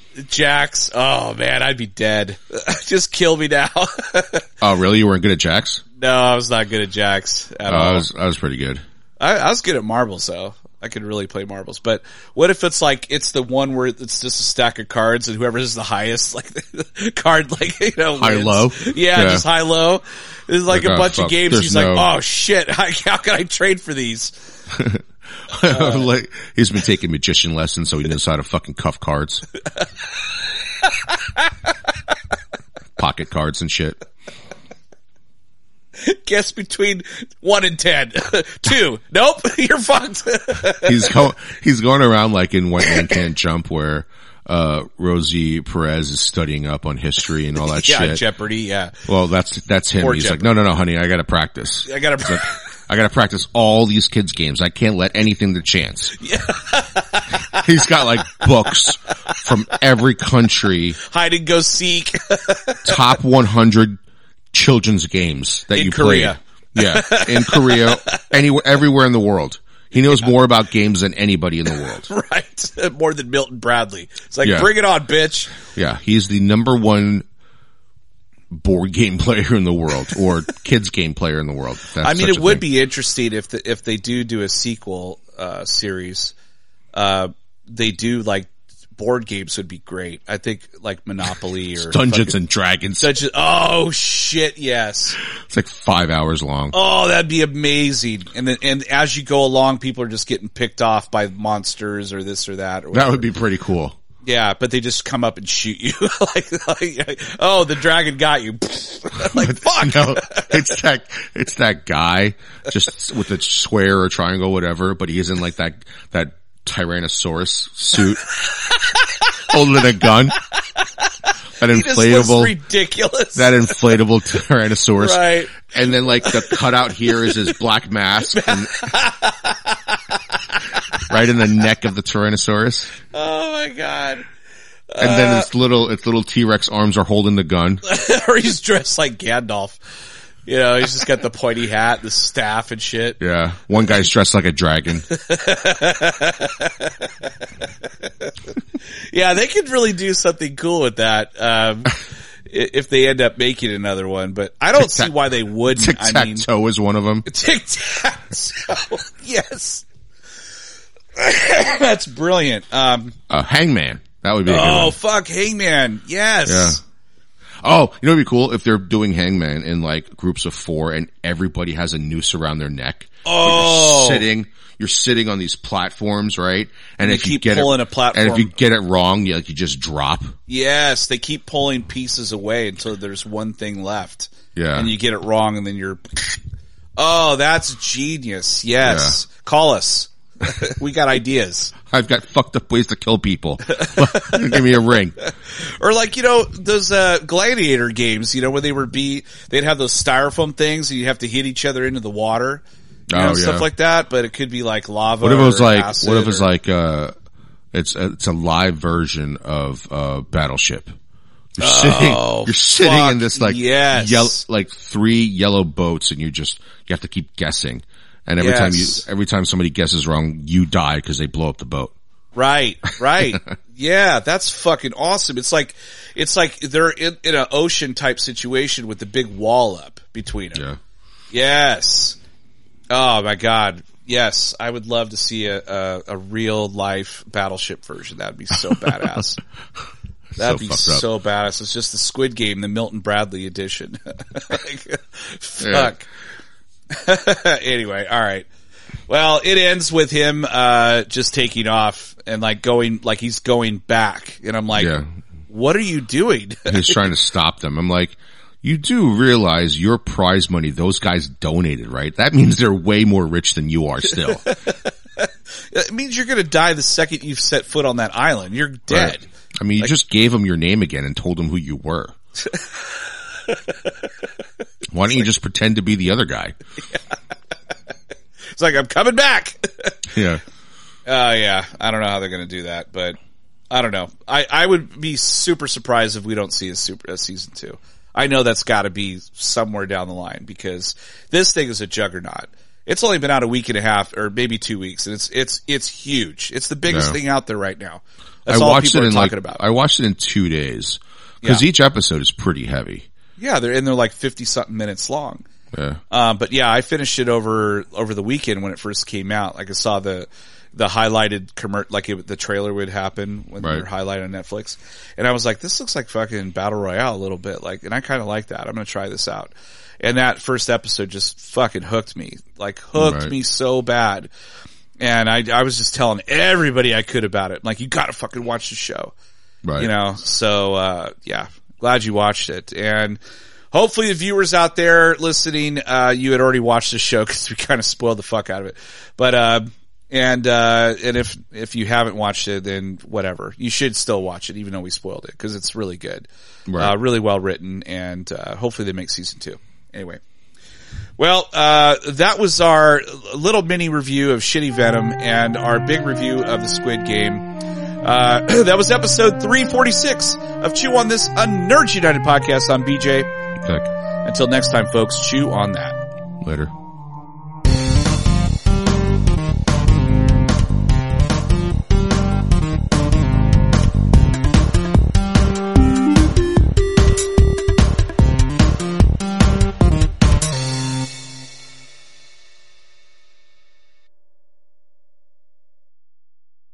oh man i'd be dead just kill me now oh, really? You weren't good at jacks? no i was not good at jacks at oh, all I was, I was pretty good. I, I was good at marbles though. I could really play marbles. But what if it's like it's the one where it's just a stack of cards and whoever is the highest like card like you know High wins. low? Yeah, Yeah. just high low. There's like, Like, a oh, bunch fuck, of games. there's He's like, oh shit, how, how can I trade for these? like, he's been taking magician lessons, so he knows how to fucking cuff cards, pocket cards and shit. Guess between one and ten. Two. Nope, you're fucked. He's go, he's going around like in White Man Can't Jump, where uh, Rosie Perez is studying up on history and all that shit. yeah, shit. Jeopardy. Yeah, well, that's that's him. Or he's like, no, no, no, honey, I got to practice. I gotta. I got to practice all these kids' games. I can't let anything to chance. Yeah. He's got like books from every country, hide and go seek. top 100 children's games that In you Korea. played. Yeah, in Korea, anywhere, everywhere in the world. He knows more about games than anybody in the world. right, more than Milton Bradley. It's like, Yeah. bring it on, bitch. Yeah, he's the number one board game player in the world or kids game player in the world. That's I mean, it would thing. be interesting if the, if they do do a sequel uh, series. Uh, they do like board games would be great. I think like Monopoly or Dungeons fucking- and Dragons. Dungeons. Oh shit! Yes. It's like five hours long. Oh, that'd be amazing. And then, and as you go along, people are just getting picked off by monsters or this or that. Or That would be pretty cool. yeah, but they just come up and shoot you. like, like, oh, the dragon got you. like, fuck. No, it's that it's that guy just with a square or triangle, whatever. But he is in like that that Tyrannosaurus suit, holding a gun. That He just looks inflatable, ridiculous. that inflatable Tyrannosaurus, right. and then like the cutout here is his black mask, and right in the neck of the Tyrannosaurus, Oh my god. and then uh, its little its little T Rex arms are holding the gun. or he's dressed like Gandalf. You know, he's just got the pointy hat, the staff and shit. Yeah, one guy's dressed like a dragon. Yeah, they could really do something cool with that. Um, if they end up making another one, but I don't see why they wouldn't. Tic I Tac mean, Toe is one of them. tic tac toe. Yes. That's brilliant. Um, Uh, Hangman. That would be oh fuck, Hangman. Yes. Yeah. Oh, you know what'd be cool if they're doing Hangman in like groups of four and everybody has a noose around their neck. Oh. You're sitting, you're sitting on these platforms, right? And they if you keep get pulling it, a platform. and if you get it wrong, you like you just drop. Yes, they keep pulling pieces away until there's one thing left. Yeah. And you get it wrong and then you're, oh, that's genius. Yes. Call us. we got ideas. I've got fucked up ways to kill people. Give me a ring. Or like, you know, those, uh, gladiator games, you know, where they were beat, they'd have those styrofoam things and you have to hit each other into the water. You know, Oh, stuff yeah. like that, but it could be like lava. What if it was like, what if it's or- like, uh, it's, it's a live version of, uh, Battleship. You're sitting, Oh, you're sitting in this like, yes. yellow, like three yellow boats and you just, you have to keep guessing. And every time you, every time somebody guesses wrong, you die because they blow up the boat. Right, right. yeah, that's fucking awesome. It's like, it's like they're in, in an ocean type situation with the big wall up between them. Yeah. Yes. Oh my god. Yes, I would love to see a, a, a real life battleship version. That'd be so badass. That'd be fucked up. so badass. It's just the Squid Game, the Milton Bradley edition. Like, fuck. anyway, all right. Well, it ends with him uh just taking off and like going like he's going back, and I'm like, Yeah. what are you doing? He's trying to stop them. I'm like, you do realize your prize money those guys donated, right? That means they're way more rich than you are still. it means you're gonna die the second you've set foot on that island. You're dead. Right. I mean, you just gave them your name again and told them who you were. Why don't you just pretend to be the other guy? It's like I'm coming back. Yeah. Uh, yeah, I don't know how they're going to do that, but I don't know. I, I would be super surprised if we don't see a super a season two. I know that's got to be somewhere down the line because this thing is a juggernaut. It's only been out a week and a half or maybe two weeks, and it's it's it's huge. It's the biggest Yeah. thing out there right now. That's I all watched people it are in talking like, about. I watched it in two days. Cause Yeah. each episode is pretty heavy. Yeah, they're and they're like fifty something minutes long. Yeah. Um, but yeah, I finished it over over the weekend when it first came out. Like I saw the the highlighted commer like it, the trailer would happen when Right. they're highlighted on Netflix, and I was like, this looks like fucking battle royale a little bit. Like, and I kind of like that. I'm gonna try this out. And that first episode just fucking hooked me, like hooked Right. me so bad. And I, I was just telling everybody I could about it. Like, you gotta fucking watch the show Right. you know so uh yeah glad you watched it. And hopefully the viewers out there listening uh you had already watched the show because we kind of spoiled the fuck out of it. But uh and uh and if if you haven't watched it then whatever. You should still watch it even though we spoiled it because it's really good. Right. uh really well written and uh hopefully they make season two. Anyway. Well, uh, that was our little mini review of Shitty Venom and our big review of the Squid Game. Uh, that was episode 346 of Chew on This, a Nerds United podcast on BJ. Tech. Until next time, folks, chew on that. Later.